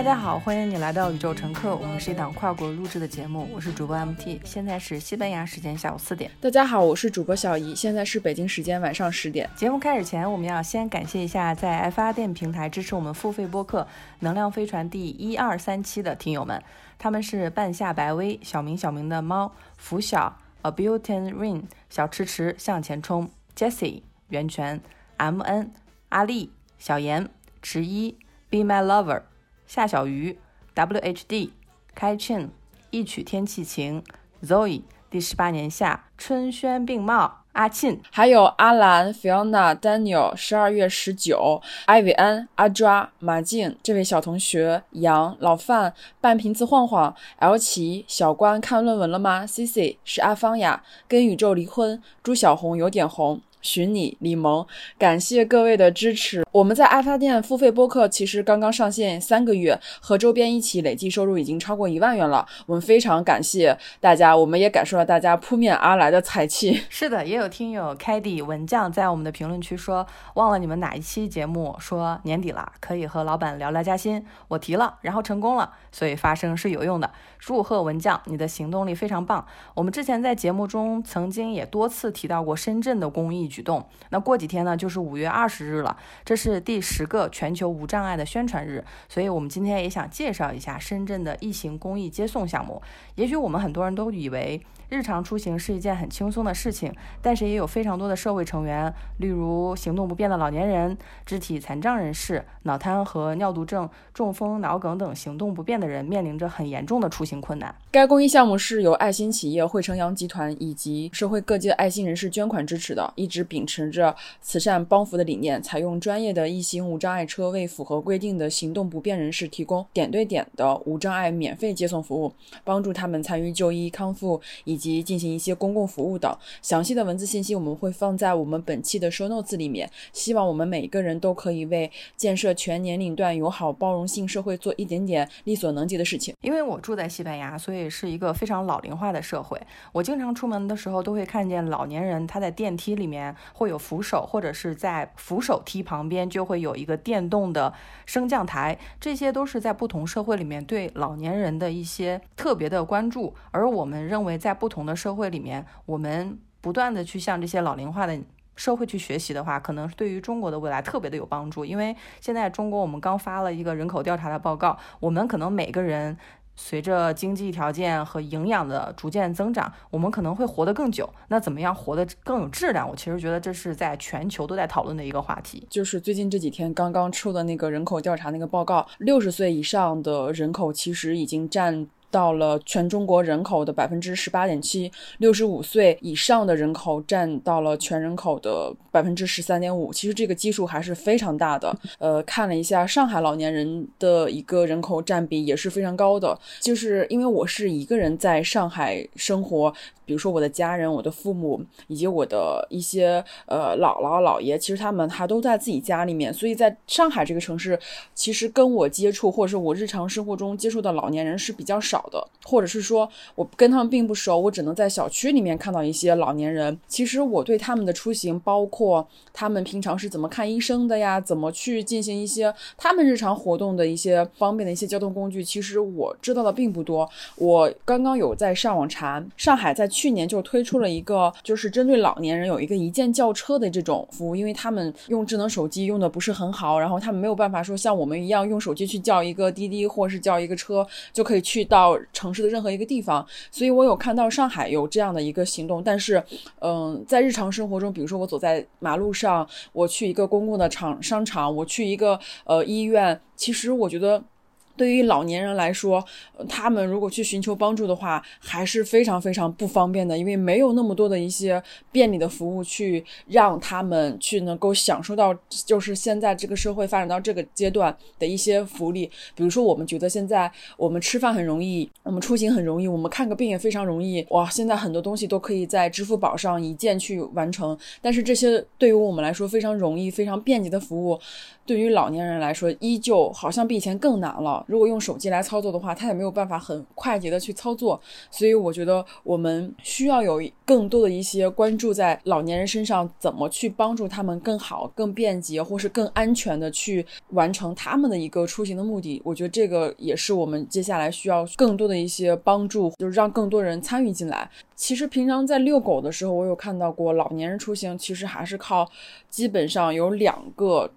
大家好，欢迎你来到宇宙乘客。我们是一档跨国录制的节目，我是主播 MT，现在是西班牙时间下午四点。大家好，我是主播小姨，现在是北京时间晚上十点。节目开始前，我们要先感谢一下在爱发电平台支持我们付费播客《能量飞船》第一二三期的听友们，他们是半夏白薇、小明小明的猫、拂晓、A Beauty Rain、小迟迟向前冲、Jessie、源泉、MN、阿丽、小严、迟一、Be My Lover。夏小鱼，WHD，开庆，一曲天气晴，Zoe，第十八年夏，春轩并茂，阿沁，还有阿兰，Fiona Daniel，十二月十九，艾维安，阿抓，马静，这位小同学，杨，老范，半瓶子晃晃，L 奇，小关，看论文了吗？CC 是阿芳呀，跟宇宙离婚，朱小红有点红。寻你，李萌，感谢各位的支持。我们在爱发电付费播客其实刚刚上线三个月，和周边一起累计收入已经超过一万元了。我们非常感谢大家，我们也感受到大家扑面而来的财气。是的，也有听友凯迪文将在我们的评论区说，忘了你们哪一期节目说年底了可以和老板聊聊加薪，我提了，然后成功了，所以发声是有用的。祝贺文将，你的行动力非常棒。我们之前在节目中曾经也多次提到过深圳的公益。举动，那过几天呢，就是五月二十日了，这是第十个全球无障碍的宣传日，所以我们今天也想介绍一下深圳的异行公益接送项目。也许我们很多人都以为日常出行是一件很轻松的事情，但是也有非常多的社会成员，例如行动不便的老年人、肢体残障人士、脑瘫和尿毒症、中风、脑梗等行动不便的人，面临着很严重的出行困难。该公益项目是由爱心企业汇成阳集团以及社会各界爱心人士捐款支持的，一直。秉持着慈善帮扶的理念，采用专业的异行无障碍车，为符合规定的行动不便人士提供点对点的无障碍免费接送服务，帮助他们参与就医康复以及进行一些公共服务等。详细的文字信息我们会放在我们本期的 show notes 里面。希望我们每一个人都可以为建设全年龄段友好包容性社会做一点点力所能及的事情。因为我住在西班牙，所以是一个非常老龄化的社会。我经常出门的时候都会看见老年人他在电梯里面。会有扶手，或者是在扶手梯旁边就会有一个电动的升降台，这些都是在不同社会里面对老年人的一些特别的关注。而我们认为，在不同的社会里面，我们不断的去向这些老龄化的社会去学习的话，可能对于中国的未来特别的有帮助。因为现在中国我们刚发了一个人口调查的报告，我们可能每个人。随着经济条件和营养的逐渐增长，我们可能会活得更久。那怎么样活得更有质量？我其实觉得这是在全球都在讨论的一个话题。就是最近这几天刚刚出的那个人口调查那个报告，六十岁以上的人口其实已经占。到了全中国人口的百分之十八点七，六十五岁以上的人口占到了全人口的百分之十三点五。其实这个基数还是非常大的。呃，看了一下上海老年人的一个人口占比也是非常高的。就是因为我是一个人在上海生活。比如说我的家人、我的父母以及我的一些呃姥姥姥爷，其实他们还都在自己家里面，所以在上海这个城市，其实跟我接触或者是我日常生活中接触的老年人是比较少好的，或者是说我跟他们并不熟，我只能在小区里面看到一些老年人。其实我对他们的出行，包括他们平常是怎么看医生的呀，怎么去进行一些他们日常活动的一些方便的一些交通工具，其实我知道的并不多。我刚刚有在上网查，上海在。去年就推出了一个，就是针对老年人有一个一键叫车的这种服务，因为他们用智能手机用的不是很好，然后他们没有办法说像我们一样用手机去叫一个滴滴或是叫一个车就可以去到城市的任何一个地方。所以我有看到上海有这样的一个行动，但是，嗯，在日常生活中，比如说我走在马路上，我去一个公共的场商场，我去一个呃医院，其实我觉得。对于老年人来说，他们如果去寻求帮助的话，还是非常非常不方便的，因为没有那么多的一些便利的服务去让他们去能够享受到，就是现在这个社会发展到这个阶段的一些福利。比如说，我们觉得现在我们吃饭很容易，我们出行很容易，我们看个病也非常容易。哇，现在很多东西都可以在支付宝上一键去完成。但是这些对于我们来说非常容易、非常便捷的服务，对于老年人来说，依旧好像比以前更难了。如果用手机来操作的话，他也没有办法很快捷的去操作。所以我觉得我们需要有更多的一些关注在老年人身上，怎么去帮助他们更好、更便捷，或是更安全的去完成他们的一个出行的目的。我觉得这个也是我们接下来需要更多的一些帮助，就是让更多人参与进来。其实平常在遛狗的时候，我有看到过老年人出行，其实还是靠基本上有两个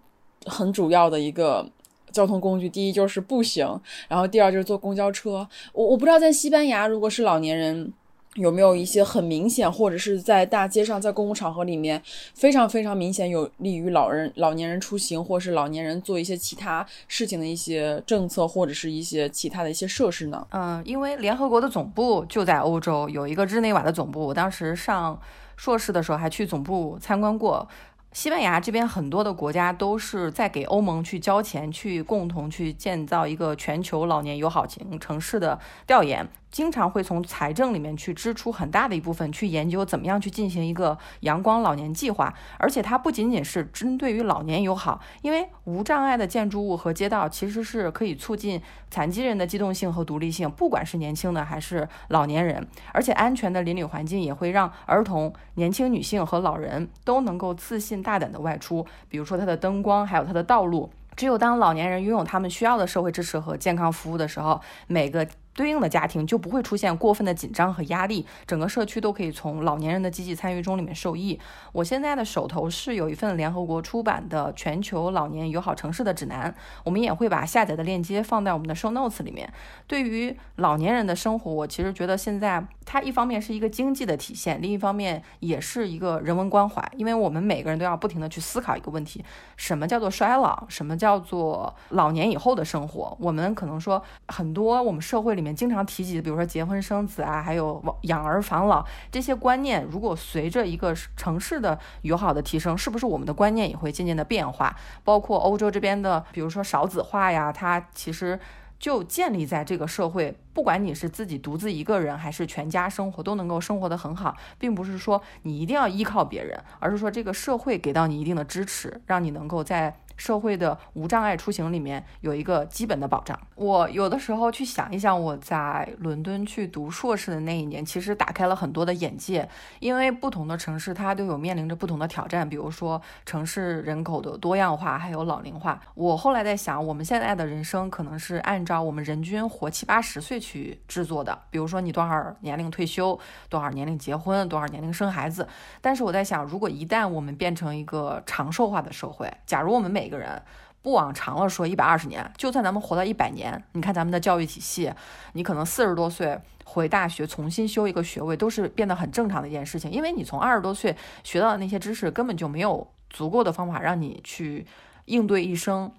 很主要的一个交通工具，第一就是步行，然后第二就是坐公交车。我我不知道在西班牙，如果是老年人。有没有一些很明显，或者是在大街上、在公共场合里面非常非常明显有利于老人、老年人出行，或是老年人做一些其他事情的一些政策，或者是一些其他的一些设施呢？嗯，因为联合国的总部就在欧洲，有一个日内瓦的总部。我当时上硕士的时候还去总部参观过。西班牙这边很多的国家都是在给欧盟去交钱，去共同去建造一个全球老年友好型城市的调研。经常会从财政里面去支出很大的一部分，去研究怎么样去进行一个阳光老年计划。而且它不仅仅是针对于老年友好，因为无障碍的建筑物和街道其实是可以促进残疾人的机动性和独立性，不管是年轻的还是老年人。而且安全的邻里环境也会让儿童、年轻女性和老人都能够自信大胆的外出。比如说它的灯光，还有它的道路。只有当老年人拥有他们需要的社会支持和健康服务的时候，每个。对应的家庭就不会出现过分的紧张和压力，整个社区都可以从老年人的积极参与中里面受益。我现在的手头是有一份联合国出版的《全球老年友好城市的指南》，我们也会把下载的链接放在我们的 show notes 里面。对于老年人的生活，我其实觉得现在它一方面是一个经济的体现，另一方面也是一个人文关怀，因为我们每个人都要不停的去思考一个问题：什么叫做衰老？什么叫做老年以后的生活？我们可能说很多我们社会里。面经常提及，比如说结婚生子啊，还有养儿防老这些观念，如果随着一个城市的友好的提升，是不是我们的观念也会渐渐的变化？包括欧洲这边的，比如说少子化呀，它其实就建立在这个社会，不管你是自己独自一个人，还是全家生活，都能够生活的很好，并不是说你一定要依靠别人，而是说这个社会给到你一定的支持，让你能够在。社会的无障碍出行里面有一个基本的保障。我有的时候去想一想，我在伦敦去读硕士的那一年，其实打开了很多的眼界。因为不同的城市它都有面临着不同的挑战，比如说城市人口的多样化，还有老龄化。我后来在想，我们现在的人生可能是按照我们人均活七八十岁去制作的，比如说你多少年龄退休，多少年龄结婚，多少年龄生孩子。但是我在想，如果一旦我们变成一个长寿化的社会，假如我们每每个人不往长了说，一百二十年，就算咱们活到一百年，你看咱们的教育体系，你可能四十多岁回大学重新修一个学位，都是变得很正常的一件事情。因为你从二十多岁学到的那些知识，根本就没有足够的方法让你去应对一生。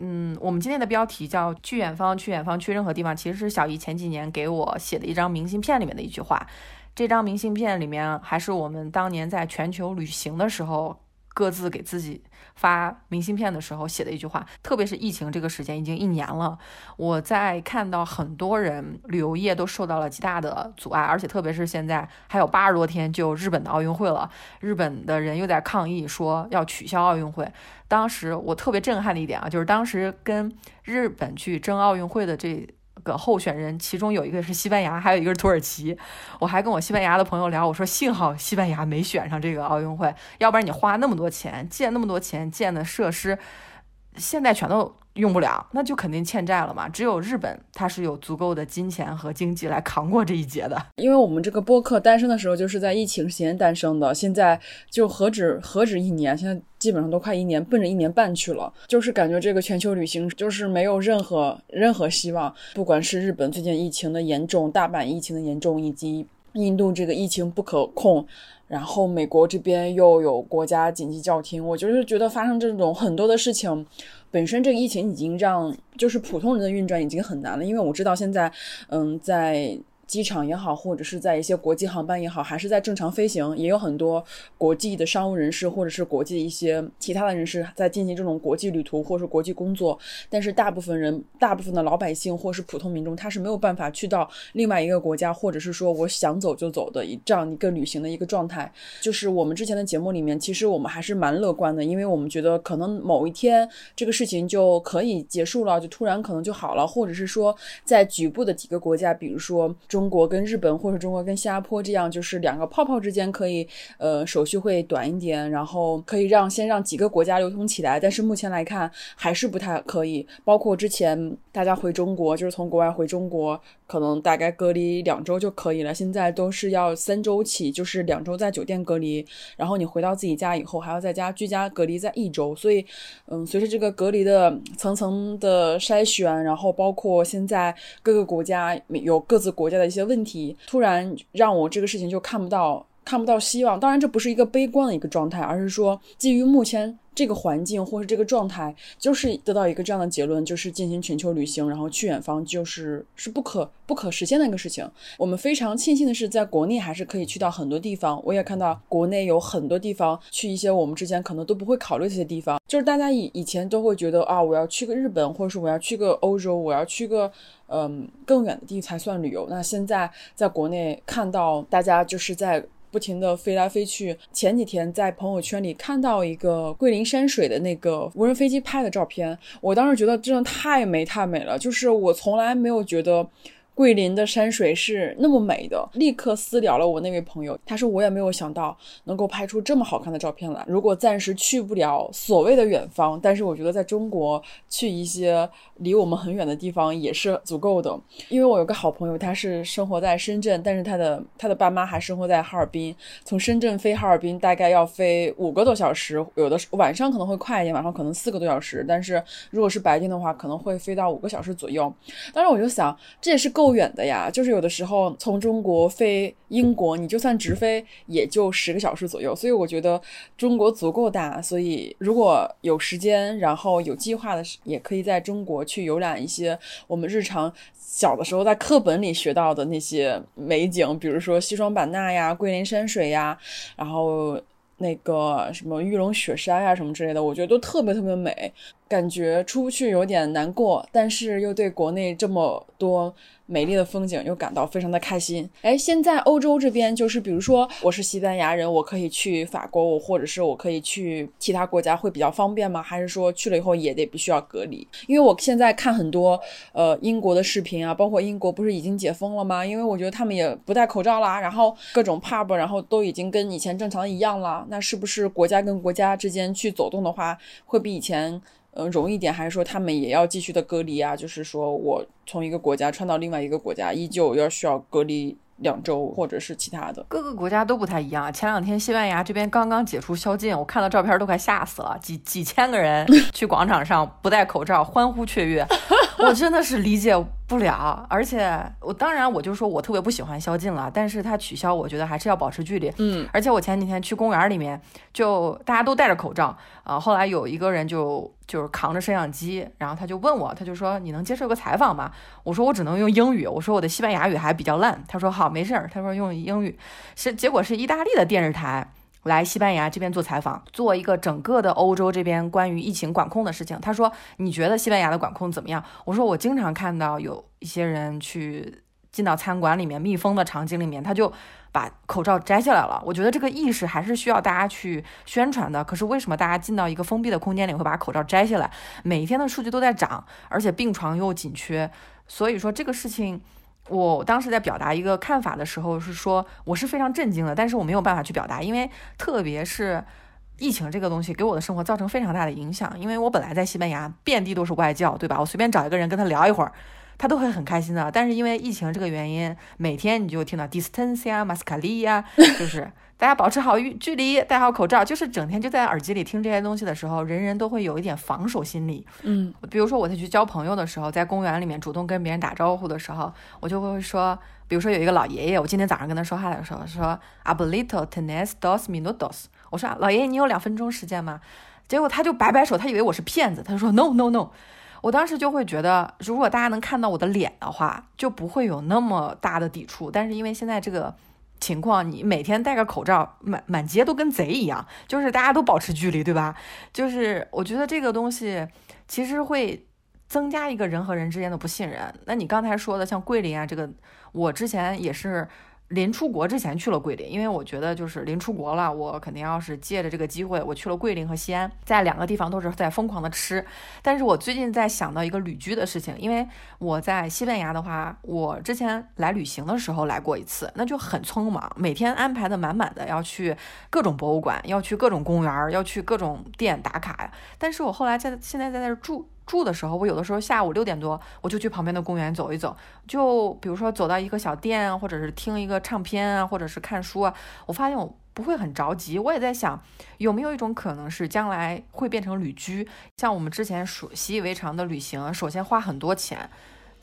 嗯，我们今天的标题叫“去远方，去远方，去任何地方”，其实是小姨前几年给我写的一张明信片里面的一句话。这张明信片里面还是我们当年在全球旅行的时候。各自给自己发明信片的时候写的一句话，特别是疫情这个时间已经一年了，我在看到很多人旅游业都受到了极大的阻碍，而且特别是现在还有八十多天就日本的奥运会了，日本的人又在抗议说要取消奥运会。当时我特别震撼的一点啊，就是当时跟日本去争奥运会的这。个候选人，其中有一个是西班牙，还有一个是土耳其。我还跟我西班牙的朋友聊，我说幸好西班牙没选上这个奥运会，要不然你花那么多钱建那么多钱建的设施，现在全都。用不了，那就肯定欠债了嘛。只有日本，它是有足够的金钱和经济来扛过这一劫的。因为我们这个播客诞生的时候就是在疫情期间诞生的，现在就何止何止一年，现在基本上都快一年，奔着一年半去了。就是感觉这个全球旅行就是没有任何任何希望。不管是日本最近疫情的严重，大阪疫情的严重，以及印度这个疫情不可控，然后美国这边又有国家紧急叫停，我就是觉得发生这种很多的事情。本身这个疫情已经让就是普通人的运转已经很难了，因为我知道现在，嗯，在机场也好，或者是在一些国际航班也好，还是在正常飞行，也有很多国际的商务人士或者是国际的一些其他的人士在进行这种国际旅途或是国际工作。但是大部分人，大部分的老百姓或是普通民众，他是没有办法去到另外一个国家，或者是说我想走就走的一这样一个旅行的一个状态。就是我们之前的节目里面，其实我们还是蛮乐观的，因为我们觉得可能某一天这个事情就可以结束了，就突然可能就好了，或者是说在局部的几个国家，比如说。中国跟日本，或者中国跟新加坡这样，就是两个泡泡之间可以，呃，手续会短一点，然后可以让先让几个国家流通起来。但是目前来看还是不太可以。包括之前大家回中国，就是从国外回中国，可能大概隔离两周就可以了。现在都是要三周起，就是两周在酒店隔离，然后你回到自己家以后还要在家居家隔离在一周。所以，嗯，随着这个隔离的层层的筛选，然后包括现在各个国家有各自国家的。一些问题突然让我这个事情就看不到看不到希望。当然，这不是一个悲观的一个状态，而是说基于目前。这个环境或是这个状态，就是得到一个这样的结论，就是进行全球旅行，然后去远方，就是是不可不可实现的一个事情。我们非常庆幸的是，在国内还是可以去到很多地方。我也看到国内有很多地方去一些我们之前可能都不会考虑这些地方，就是大家以以前都会觉得啊，我要去个日本，或者是我要去个欧洲，我要去个嗯更远的地才算旅游。那现在在国内看到大家就是在。不停的飞来飞去。前几天在朋友圈里看到一个桂林山水的那个无人飞机拍的照片，我当时觉得真的太美太美了，就是我从来没有觉得。桂林的山水是那么美的，立刻私聊了我那位朋友。他说我也没有想到能够拍出这么好看的照片来。如果暂时去不了所谓的远方，但是我觉得在中国去一些离我们很远的地方也是足够的。因为我有个好朋友，他是生活在深圳，但是他的他的爸妈还生活在哈尔滨。从深圳飞哈尔滨大概要飞五个多小时，有的晚上可能会快一点，晚上可能四个多小时。但是如果是白天的话，可能会飞到五个小时左右。当时我就想，这也是够。够远的呀，就是有的时候从中国飞英国，你就算直飞也就十个小时左右。所以我觉得中国足够大，所以如果有时间，然后有计划的，也可以在中国去游览一些我们日常小的时候在课本里学到的那些美景，比如说西双版纳呀、桂林山水呀，然后那个什么玉龙雪山呀什么之类的，我觉得都特别特别美。感觉出不去有点难过，但是又对国内这么多美丽的风景又感到非常的开心。哎，现在欧洲这边就是，比如说我是西班牙人，我可以去法国，我或者是我可以去其他国家会比较方便吗？还是说去了以后也得必须要隔离？因为我现在看很多呃英国的视频啊，包括英国不是已经解封了吗？因为我觉得他们也不戴口罩啦，然后各种 pub 然后都已经跟以前正常一样了。那是不是国家跟国家之间去走动的话，会比以前？嗯，容易点，还是说他们也要继续的隔离啊？就是说我从一个国家穿到另外一个国家，依旧要需要隔离。两周，或者是其他的，各个国家都不太一样。前两天西班牙这边刚刚解除宵禁，我看到照片都快吓死了，几几千个人 去广场上不戴口罩欢呼雀跃，我真的是理解不了。而且我当然我就说我特别不喜欢宵禁了，但是他取消，我觉得还是要保持距离。嗯，而且我前几天去公园里面，就大家都戴着口罩啊，后来有一个人就。就是扛着摄像机，然后他就问我，他就说你能接受个采访吗？我说我只能用英语，我说我的西班牙语还比较烂。他说好，没事儿。他说用英语，是结果是意大利的电视台来西班牙这边做采访，做一个整个的欧洲这边关于疫情管控的事情。他说你觉得西班牙的管控怎么样？我说我经常看到有一些人去进到餐馆里面密封的场景里面，他就。把口罩摘下来了，我觉得这个意识还是需要大家去宣传的。可是为什么大家进到一个封闭的空间里会把口罩摘下来？每一天的数据都在涨，而且病床又紧缺，所以说这个事情，我当时在表达一个看法的时候是说，我是非常震惊的，但是我没有办法去表达，因为特别是疫情这个东西给我的生活造成非常大的影响。因为我本来在西班牙遍地都是外教，对吧？我随便找一个人跟他聊一会儿。他都会很开心的，但是因为疫情这个原因，每天你就听到 distance 呀、mascali 呀，就是大家保持好距离，戴好口罩，就是整天就在耳机里听这些东西的时候，人人都会有一点防守心理。嗯，比如说我在去交朋友的时候，在公园里面主动跟别人打招呼的时候，我就会说，比如说有一个老爷爷，我今天早上跟他说话的时候说 a b l i t o tenes dos minutos，我说老爷爷你有两分钟时间吗？结果他就摆摆手，他以为我是骗子，他就说 no no no。我当时就会觉得，如果大家能看到我的脸的话，就不会有那么大的抵触。但是因为现在这个情况，你每天戴个口罩，满满街都跟贼一样，就是大家都保持距离，对吧？就是我觉得这个东西其实会增加一个人和人之间的不信任。那你刚才说的像桂林啊，这个我之前也是。临出国之前去了桂林，因为我觉得就是临出国了，我肯定要是借着这个机会，我去了桂林和西安，在两个地方都是在疯狂的吃。但是我最近在想到一个旅居的事情，因为我在西班牙的话，我之前来旅行的时候来过一次，那就很匆忙，每天安排的满满的，要去各种博物馆，要去各种公园，要去各种店打卡呀。但是我后来在现在在那儿住。住的时候，我有的时候下午六点多，我就去旁边的公园走一走，就比如说走到一个小店，或者是听一个唱片啊，或者是看书啊，我发现我不会很着急。我也在想，有没有一种可能是将来会变成旅居，像我们之前熟习以为常的旅行，首先花很多钱。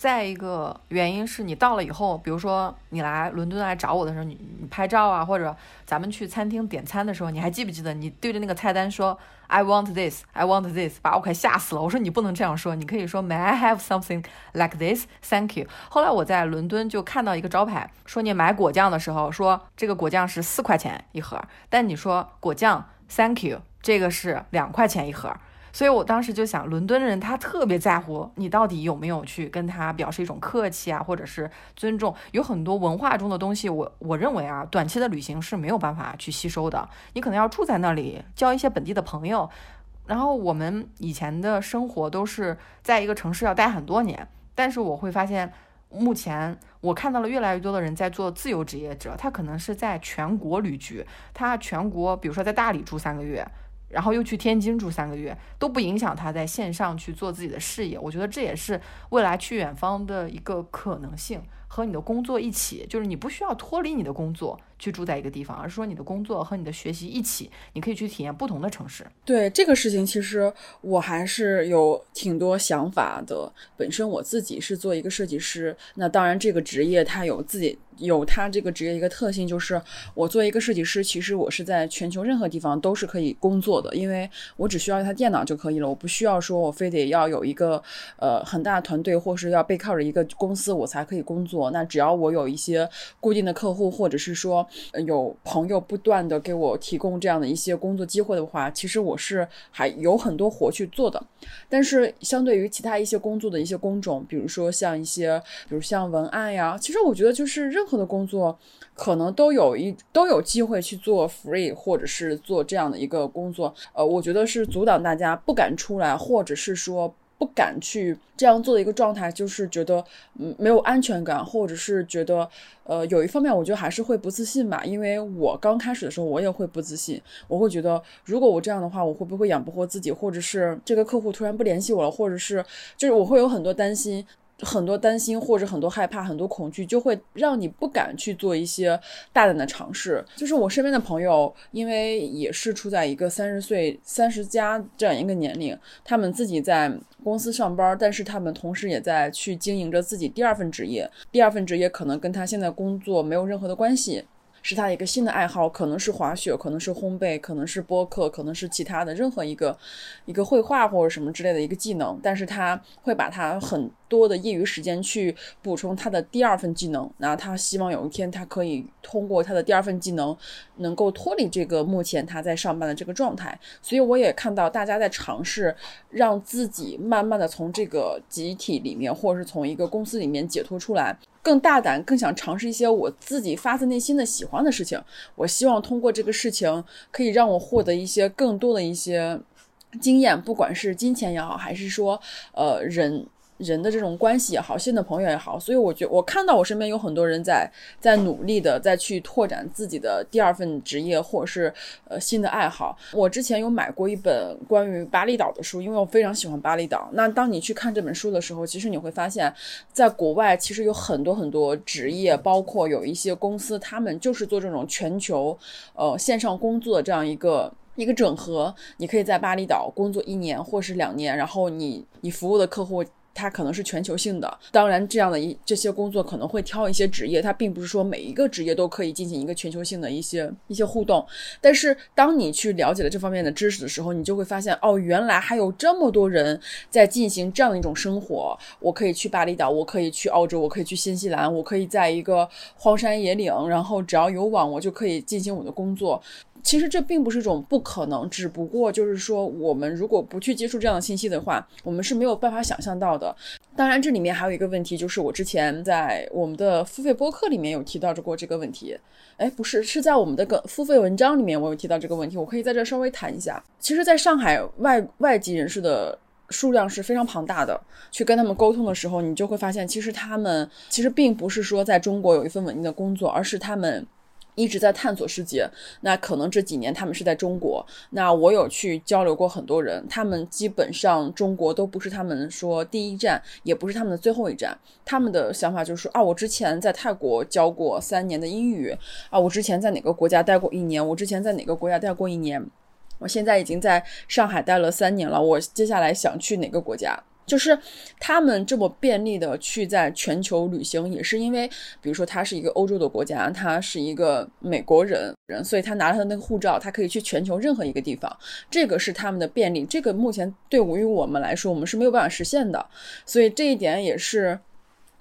再一个原因是你到了以后，比如说你来伦敦来找我的时候，你你拍照啊，或者咱们去餐厅点餐的时候，你还记不记得你对着那个菜单说 I want this, I want this，把我快吓死了。我说你不能这样说，你可以说 May I have something like this? Thank you。后来我在伦敦就看到一个招牌，说你买果酱的时候，说这个果酱是四块钱一盒，但你说果酱 Thank you，这个是两块钱一盒。所以我当时就想，伦敦人他特别在乎你到底有没有去跟他表示一种客气啊，或者是尊重。有很多文化中的东西，我我认为啊，短期的旅行是没有办法去吸收的。你可能要住在那里，交一些本地的朋友。然后我们以前的生活都是在一个城市要待很多年，但是我会发现，目前我看到了越来越多的人在做自由职业者，他可能是在全国旅居，他全国比如说在大理住三个月。然后又去天津住三个月，都不影响他在线上去做自己的事业。我觉得这也是未来去远方的一个可能性。和你的工作一起，就是你不需要脱离你的工作去住在一个地方，而是说你的工作和你的学习一起，你可以去体验不同的城市。对这个事情，其实我还是有挺多想法的。本身我自己是做一个设计师，那当然这个职业它有自己有它这个职业一个特性，就是我做一个设计师，其实我是在全球任何地方都是可以工作的，因为我只需要一台电脑就可以了，我不需要说我非得要有一个呃很大团队，或是要背靠着一个公司我才可以工作。那只要我有一些固定的客户，或者是说有朋友不断的给我提供这样的一些工作机会的话，其实我是还有很多活去做的。但是相对于其他一些工作的一些工种，比如说像一些，比如像文案呀，其实我觉得就是任何的工作可能都有一都有机会去做 free，或者是做这样的一个工作。呃，我觉得是阻挡大家不敢出来，或者是说。不敢去这样做的一个状态，就是觉得嗯没有安全感，或者是觉得呃有一方面，我觉得还是会不自信吧。因为我刚开始的时候，我也会不自信，我会觉得如果我这样的话，我会不会养不活自己，或者是这个客户突然不联系我了，或者是就是我会有很多担心。很多担心或者很多害怕、很多恐惧，就会让你不敢去做一些大胆的尝试。就是我身边的朋友，因为也是处在一个三十岁、三十加这样一个年龄，他们自己在公司上班，但是他们同时也在去经营着自己第二份职业。第二份职业可能跟他现在工作没有任何的关系。是他一个新的爱好，可能是滑雪，可能是烘焙，可能是播客，可能是其他的任何一个一个绘画或者什么之类的一个技能。但是他会把他很多的业余时间去补充他的第二份技能。那他希望有一天他可以通过他的第二份技能，能够脱离这个目前他在上班的这个状态。所以我也看到大家在尝试让自己慢慢的从这个集体里面，或者是从一个公司里面解脱出来。更大胆，更想尝试一些我自己发自内心的喜欢的事情。我希望通过这个事情，可以让我获得一些更多的一些经验，不管是金钱也好，还是说，呃，人。人的这种关系也好，新的朋友也好，所以我觉得我看到我身边有很多人在在努力的在去拓展自己的第二份职业或者是呃新的爱好。我之前有买过一本关于巴厘岛的书，因为我非常喜欢巴厘岛。那当你去看这本书的时候，其实你会发现，在国外其实有很多很多职业，包括有一些公司，他们就是做这种全球呃线上工作的这样一个。一个整合，你可以在巴厘岛工作一年或是两年，然后你你服务的客户它可能是全球性的。当然，这样的一这些工作可能会挑一些职业，它并不是说每一个职业都可以进行一个全球性的一些一些互动。但是，当你去了解了这方面的知识的时候，你就会发现，哦，原来还有这么多人在进行这样的一种生活。我可以去巴厘岛，我可以去澳洲，我可以去新西兰，我可以在一个荒山野岭，然后只要有网，我就可以进行我的工作。其实这并不是一种不可能，只不过就是说，我们如果不去接触这样的信息的话，我们是没有办法想象到的。当然，这里面还有一个问题，就是我之前在我们的付费播客里面有提到过这个问题。哎，不是，是在我们的个付费文章里面我有提到这个问题，我可以在这稍微谈一下。其实，在上海外外籍人士的数量是非常庞大的，去跟他们沟通的时候，你就会发现，其实他们其实并不是说在中国有一份稳定的工作，而是他们。一直在探索世界，那可能这几年他们是在中国。那我有去交流过很多人，他们基本上中国都不是他们说第一站，也不是他们的最后一站。他们的想法就是说啊，我之前在泰国教过三年的英语啊，我之前在哪个国家待过一年，我之前在哪个国家待过一年，我现在已经在上海待了三年了，我接下来想去哪个国家。就是他们这么便利的去在全球旅行，也是因为，比如说他是一个欧洲的国家，他是一个美国人人，所以他拿了他的那个护照，他可以去全球任何一个地方，这个是他们的便利。这个目前对于我们来说，我们是没有办法实现的，所以这一点也是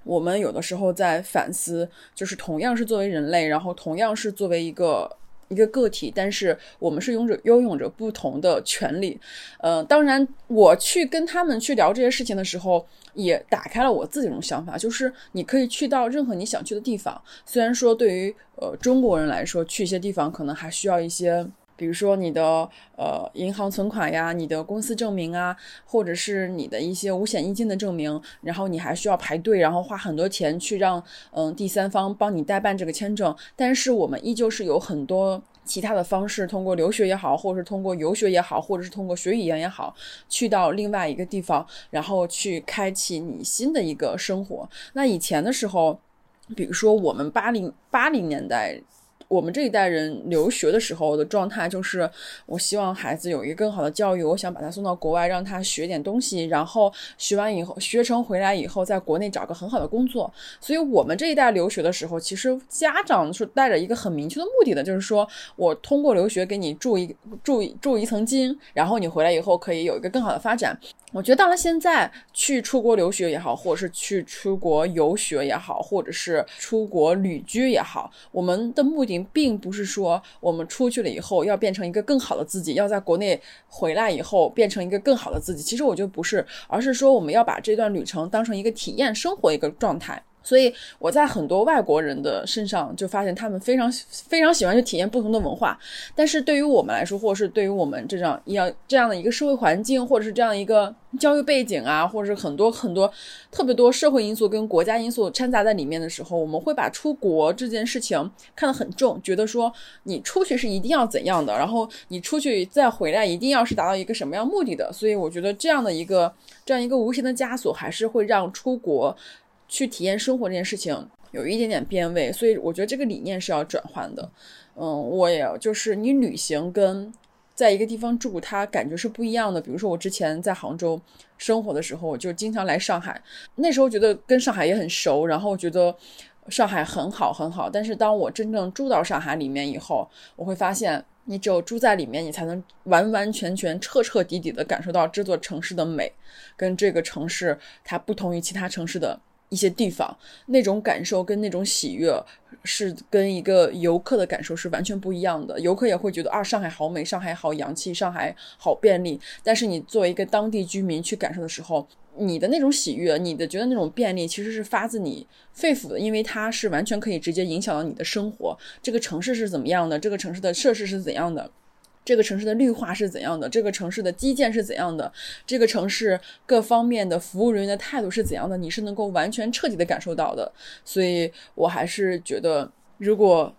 我们有的时候在反思，就是同样是作为人类，然后同样是作为一个。一个个体，但是我们是拥着拥有着不同的权利，呃，当然，我去跟他们去聊这些事情的时候，也打开了我自己一种想法，就是你可以去到任何你想去的地方。虽然说对于呃中国人来说，去一些地方可能还需要一些，比如说你的呃银行存款呀、你的公司证明啊，或者是你的一些五险一金的证明，然后你还需要排队，然后花很多钱去让嗯第三方帮你代办这个签证。但是我们依旧是有很多。其他的方式，通过留学也好，或者是通过游学也好，或者是通过学语言也好，去到另外一个地方，然后去开启你新的一个生活。那以前的时候，比如说我们八零八零年代。我们这一代人留学的时候的状态就是，我希望孩子有一个更好的教育，我想把他送到国外，让他学点东西，然后学完以后，学成回来以后，在国内找个很好的工作。所以，我们这一代留学的时候，其实家长是带着一个很明确的目的的，就是说我通过留学给你注一注注一层金，然后你回来以后可以有一个更好的发展。我觉得到了现在，去出国留学也好，或者是去出国游学也好，或者是出国旅居也好，我们的目的并不是说我们出去了以后要变成一个更好的自己，要在国内回来以后变成一个更好的自己。其实我觉得不是，而是说我们要把这段旅程当成一个体验生活一个状态。所以我在很多外国人的身上就发现，他们非常非常喜欢去体验不同的文化。但是对于我们来说，或者是对于我们这样一样这样的一个社会环境，或者是这样一个教育背景啊，或者是很多很多特别多社会因素跟国家因素掺杂在里面的时候，我们会把出国这件事情看得很重，觉得说你出去是一定要怎样的，然后你出去再回来一定要是达到一个什么样目的的。所以我觉得这样的一个这样一个无形的枷锁，还是会让出国。去体验生活这件事情有一点点变味，所以我觉得这个理念是要转换的。嗯，我也就是你旅行跟在一个地方住，它感觉是不一样的。比如说我之前在杭州生活的时候，我就经常来上海，那时候觉得跟上海也很熟，然后觉得上海很好很好。但是当我真正住到上海里面以后，我会发现，你只有住在里面，你才能完完全全、彻彻底底的感受到这座城市的美，跟这个城市它不同于其他城市的。一些地方那种感受跟那种喜悦，是跟一个游客的感受是完全不一样的。游客也会觉得啊，上海好美，上海好洋气，上海好便利。但是你作为一个当地居民去感受的时候，你的那种喜悦，你的觉得那种便利，其实是发自你肺腑的，因为它是完全可以直接影响到你的生活。这个城市是怎么样的？这个城市的设施是怎样的？这个城市的绿化是怎样的？这个城市的基建是怎样的？这个城市各方面的服务人员的态度是怎样的？你是能够完全彻底的感受到的。所以我还是觉得，如果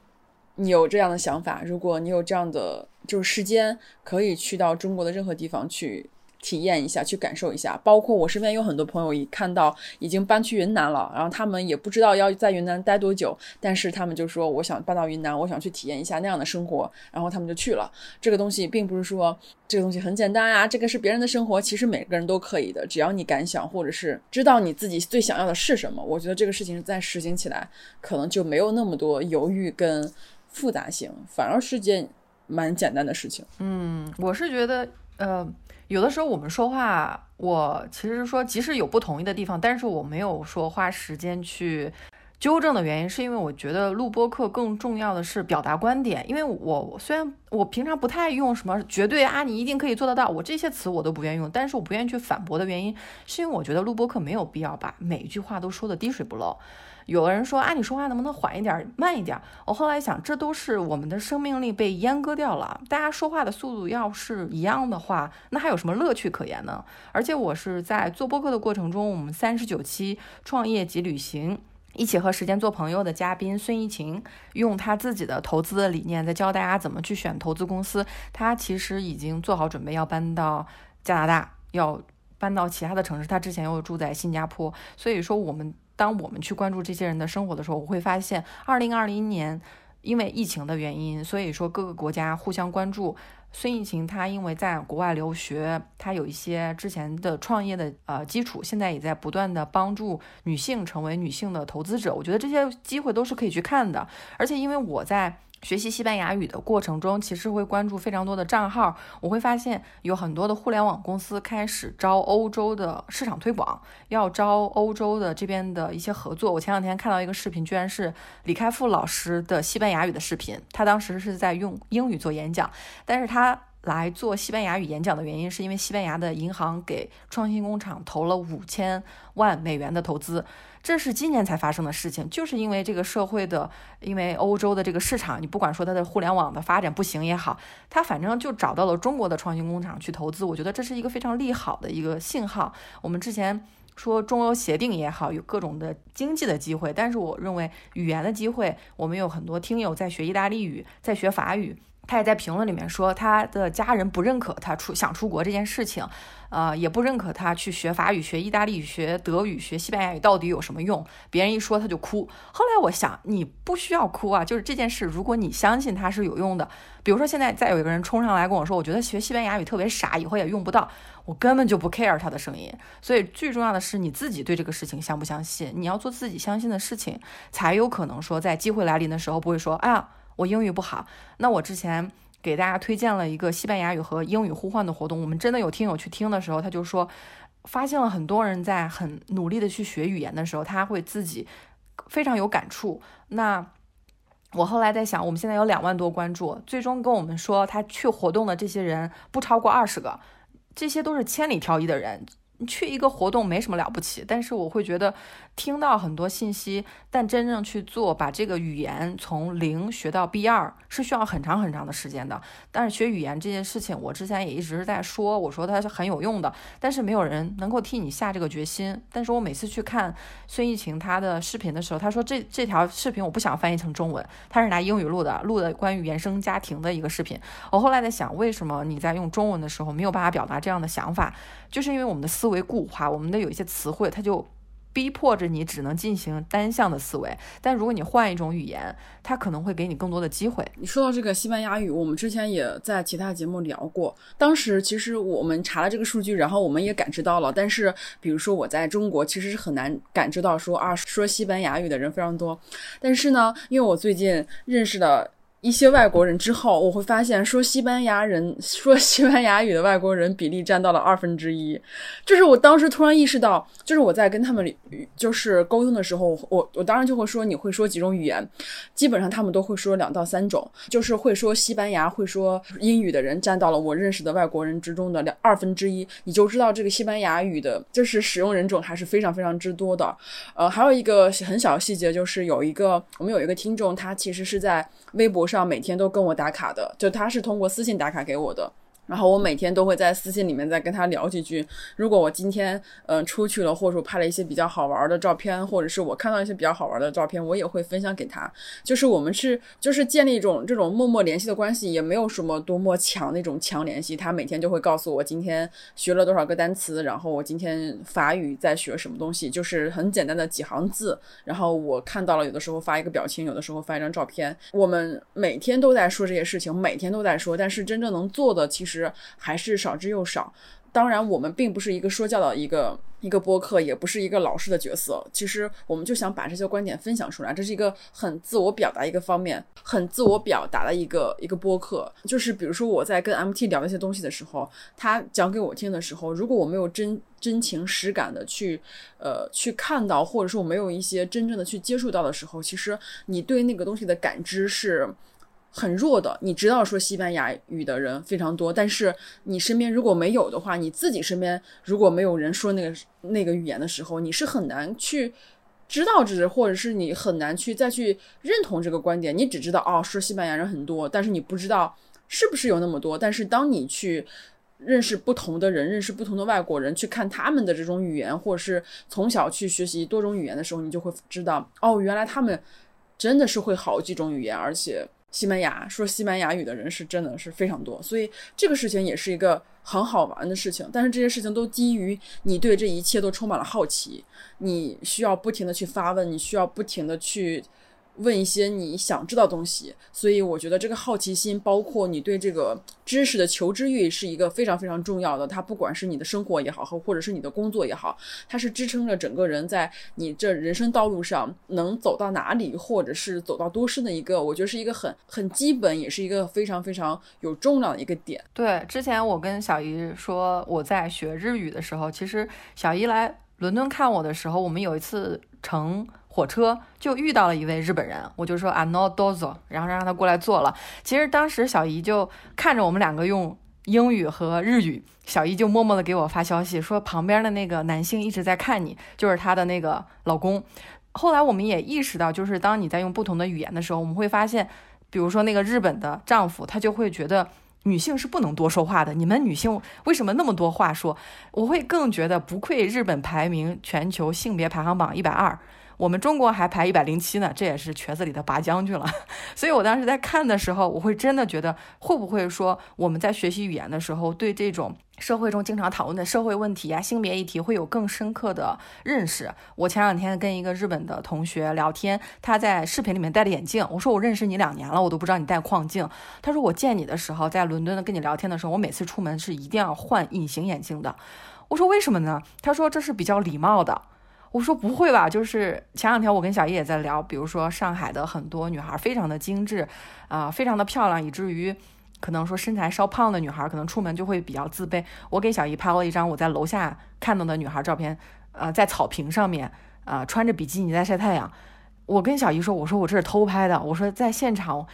你有这样的想法，如果你有这样的就是时间，可以去到中国的任何地方去体验一下，去感受一下。包括我身边有很多朋友，一看到已经搬去云南了，然后他们也不知道要在云南待多久，但是他们就说我想搬到云南，我想去体验一下那样的生活，然后他们就去了。这个东西并不是说这个东西很简单啊，这个是别人的生活，其实每个人都可以的，只要你敢想，或者是知道你自己最想要的是什么，我觉得这个事情在实行起来可能就没有那么多犹豫跟复杂性，反而是件蛮简单的事情。嗯，我是觉得，呃。有的时候我们说话，我其实说即使有不同意的地方，但是我没有说花时间去纠正的原因，是因为我觉得录播课更重要的是表达观点。因为我虽然我平常不太用什么绝对啊，你一定可以做得到，我这些词我都不愿意用，但是我不愿意去反驳的原因，是因为我觉得录播课没有必要把每一句话都说的滴水不漏。有的人说啊，你说话能不能缓一点、慢一点？我后来想，这都是我们的生命力被阉割掉了。大家说话的速度要是一样的话，那还有什么乐趣可言呢？而且我是在做播客的过程中，我们三十九期创业及旅行，一起和时间做朋友的嘉宾孙怡晴，用他自己的投资的理念在教大家怎么去选投资公司。他其实已经做好准备要搬到加拿大，要搬到其他的城市。他之前又住在新加坡，所以说我们。当我们去关注这些人的生活的时候，我会发现，二零二零年因为疫情的原因，所以说各个国家互相关注。孙艺晴她因为在国外留学，她有一些之前的创业的呃基础，现在也在不断的帮助女性成为女性的投资者。我觉得这些机会都是可以去看的，而且因为我在。学习西班牙语的过程中，其实会关注非常多的账号。我会发现有很多的互联网公司开始招欧洲的市场推广，要招欧洲的这边的一些合作。我前两天看到一个视频，居然是李开复老师的西班牙语的视频。他当时是在用英语做演讲，但是他来做西班牙语演讲的原因，是因为西班牙的银行给创新工厂投了五千万美元的投资。这是今年才发生的事情，就是因为这个社会的，因为欧洲的这个市场，你不管说它的互联网的发展不行也好，它反正就找到了中国的创新工厂去投资。我觉得这是一个非常利好的一个信号。我们之前说中欧协定也好，有各种的经济的机会，但是我认为语言的机会，我们有很多听友在学意大利语，在学法语。他也在评论里面说，他的家人不认可他出想出国这件事情，呃，也不认可他去学法语、学意大利语、学德语、学西班牙语到底有什么用？别人一说他就哭。后来我想，你不需要哭啊，就是这件事，如果你相信它是有用的，比如说现在再有一个人冲上来跟我说，我觉得学西班牙语特别傻，以后也用不到，我根本就不 care 他的声音。所以最重要的是你自己对这个事情相不相信，你要做自己相信的事情，才有可能说在机会来临的时候不会说，哎呀。我英语不好，那我之前给大家推荐了一个西班牙语和英语互换的活动，我们真的有听友去听的时候，他就说，发现了很多人在很努力的去学语言的时候，他会自己非常有感触。那我后来在想，我们现在有两万多关注，最终跟我们说他去活动的这些人不超过二十个，这些都是千里挑一的人。去一个活动没什么了不起，但是我会觉得听到很多信息，但真正去做，把这个语言从零学到 B 二是需要很长很长的时间的。但是学语言这件事情，我之前也一直在说，我说它是很有用的，但是没有人能够替你下这个决心。但是我每次去看孙艺晴她的视频的时候，她说这这条视频我不想翻译成中文，她是拿英语录的，录的关于原生家庭的一个视频。我后来在想，为什么你在用中文的时候没有办法表达这样的想法？就是因为我们的思维固化，我们的有一些词汇，它就逼迫着你只能进行单向的思维。但如果你换一种语言，它可能会给你更多的机会。你说到这个西班牙语，我们之前也在其他节目聊过。当时其实我们查了这个数据，然后我们也感知到了。但是，比如说我在中国，其实是很难感知到说啊，说西班牙语的人非常多。但是呢，因为我最近认识的。一些外国人之后，我会发现说西班牙人 说西班牙语的外国人比例占到了二分之一，就是我当时突然意识到，就是我在跟他们就是沟通的时候，我我当然就会说你会说几种语言，基本上他们都会说两到三种，就是会说西班牙会说英语的人占到了我认识的外国人之中的两二分之一，你就知道这个西班牙语的就是使用人种还是非常非常之多的。呃，还有一个很小细节就是有一个我们有一个听众，他其实是在微博。上每天都跟我打卡的，就他是通过私信打卡给我的。然后我每天都会在私信里面再跟他聊几句。如果我今天嗯出去了，或者说拍了一些比较好玩的照片，或者是我看到一些比较好玩的照片，我也会分享给他。就是我们是就是建立一种这种默默联系的关系，也没有什么多么强那种强联系。他每天就会告诉我今天学了多少个单词，然后我今天法语在学什么东西，就是很简单的几行字。然后我看到了，有的时候发一个表情，有的时候发一张照片。我们每天都在说这些事情，每天都在说，但是真正能做的其实。还是少之又少。当然，我们并不是一个说教的一个一个播客，也不是一个老师的角色。其实，我们就想把这些观点分享出来，这是一个很自我表达一个方面，很自我表达的一个一个播客。就是比如说，我在跟 MT 聊一些东西的时候，他讲给我听的时候，如果我没有真真情实感的去呃去看到，或者说我没有一些真正的去接触到的时候，其实你对那个东西的感知是。很弱的，你知道说西班牙语的人非常多，但是你身边如果没有的话，你自己身边如果没有人说那个那个语言的时候，你是很难去知道这，或者是你很难去再去认同这个观点。你只知道哦，说西班牙人很多，但是你不知道是不是有那么多。但是当你去认识不同的人，认识不同的外国人，去看他们的这种语言，或者是从小去学习多种语言的时候，你就会知道哦，原来他们真的是会好几种语言，而且。西班牙说西班牙语的人是真的是非常多，所以这个事情也是一个很好玩的事情。但是这些事情都基于你对这一切都充满了好奇，你需要不停的去发问，你需要不停的去。问一些你想知道东西，所以我觉得这个好奇心，包括你对这个知识的求知欲，是一个非常非常重要的。它不管是你的生活也好，或或者是你的工作也好，它是支撑着整个人在你这人生道路上能走到哪里，或者是走到多深的一个，我觉得是一个很很基本，也是一个非常非常有重量的一个点。对，之前我跟小姨说我在学日语的时候，其实小姨来伦敦看我的时候，我们有一次乘。火车就遇到了一位日本人，我就说啊，no dozo，然后让他过来坐了。其实当时小姨就看着我们两个用英语和日语，小姨就默默的给我发消息说旁边的那个男性一直在看你，就是她的那个老公。后来我们也意识到，就是当你在用不同的语言的时候，我们会发现，比如说那个日本的丈夫，他就会觉得女性是不能多说话的。你们女性为什么那么多话说？我会更觉得不愧日本排名全球性别排行榜一百二。我们中国还排一百零七呢，这也是瘸子里的拔将军了。所以我当时在看的时候，我会真的觉得，会不会说我们在学习语言的时候，对这种社会中经常讨论的社会问题啊、性别议题，会有更深刻的认识？我前两天跟一个日本的同学聊天，他在视频里面戴着眼镜，我说我认识你两年了，我都不知道你戴框镜。他说我见你的时候，在伦敦的跟你聊天的时候，我每次出门是一定要换隐形眼镜的。我说为什么呢？他说这是比较礼貌的。我说不会吧，就是前两天我跟小叶也在聊，比如说上海的很多女孩非常的精致，啊，非常的漂亮，以至于可能说身材稍胖的女孩可能出门就会比较自卑。我给小姨拍了一张我在楼下看到的女孩照片，呃，在草坪上面，啊，穿着比基尼在晒太阳。我跟小姨说，我说我这是偷拍的，我说在现场。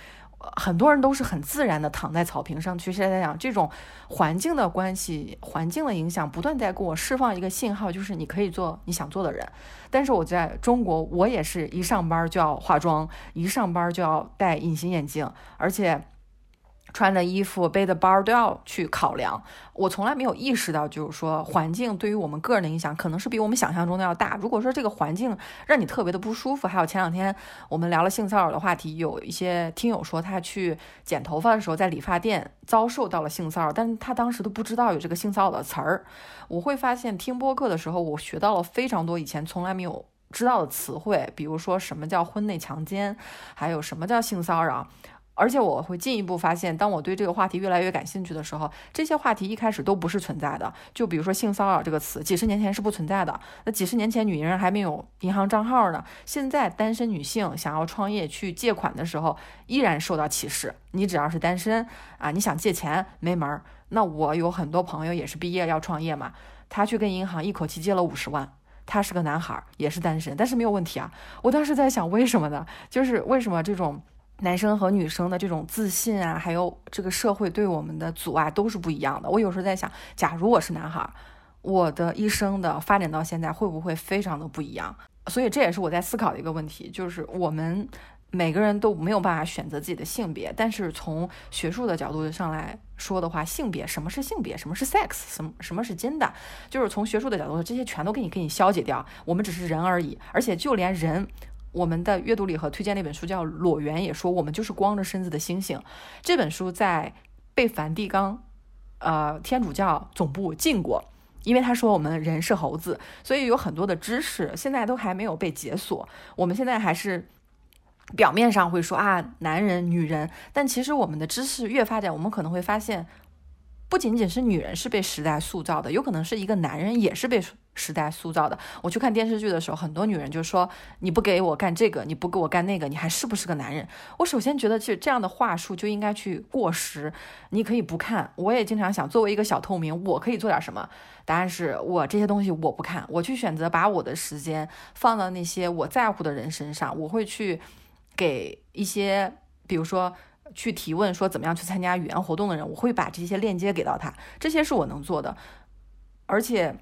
很多人都是很自然的躺在草坪上去晒太阳，这种环境的关系、环境的影响，不断在给我释放一个信号，就是你可以做你想做的人。但是我在中国，我也是一上班就要化妆，一上班就要戴隐形眼镜，而且。穿的衣服、背的包都要去考量。我从来没有意识到，就是说环境对于我们个人的影响，可能是比我们想象中的要大。如果说这个环境让你特别的不舒服，还有前两天我们聊了性骚扰的话题，有一些听友说他去剪头发的时候，在理发店遭受到了性骚扰，但是他当时都不知道有这个性骚扰的词儿。我会发现听播客的时候，我学到了非常多以前从来没有知道的词汇，比如说什么叫婚内强奸，还有什么叫性骚扰。而且我会进一步发现，当我对这个话题越来越感兴趣的时候，这些话题一开始都不是存在的。就比如说性骚扰这个词，几十年前是不存在的。那几十年前女人还没有银行账号呢。现在单身女性想要创业去借款的时候，依然受到歧视。你只要是单身啊，你想借钱没门儿。那我有很多朋友也是毕业要创业嘛，他去跟银行一口气借了五十万。他是个男孩儿，也是单身，但是没有问题啊。我当时在想，为什么呢？就是为什么这种。男生和女生的这种自信啊，还有这个社会对我们的阻碍都是不一样的。我有时候在想，假如我是男孩，我的一生的发展到现在会不会非常的不一样？所以这也是我在思考的一个问题，就是我们每个人都没有办法选择自己的性别，但是从学术的角度上来说的话，性别什么是性别，什么是 sex，什么什么是真的就是从学术的角度，这些全都给你给你消解掉。我们只是人而已，而且就连人，我们的阅读礼盒推荐那本书叫《裸猿》，也说我们就是光着身子的猩猩。这本书在被梵蒂冈，呃，天主教总部禁过，因为他说我们人是猴子，所以有很多的知识现在都还没有被解锁。我们现在还是。表面上会说啊，男人、女人，但其实我们的知识越发展，我们可能会发现，不仅仅是女人是被时代塑造的，有可能是一个男人也是被时代塑造的。我去看电视剧的时候，很多女人就说：“你不给我干这个，你不给我干那个，你还是不是个男人？”我首先觉得，其实这样的话术就应该去过时。你可以不看，我也经常想，作为一个小透明，我可以做点什么？答案是我这些东西我不看，我去选择把我的时间放到那些我在乎的人身上，我会去。给一些，比如说去提问说怎么样去参加语言活动的人，我会把这些链接给到他，这些是我能做的。而且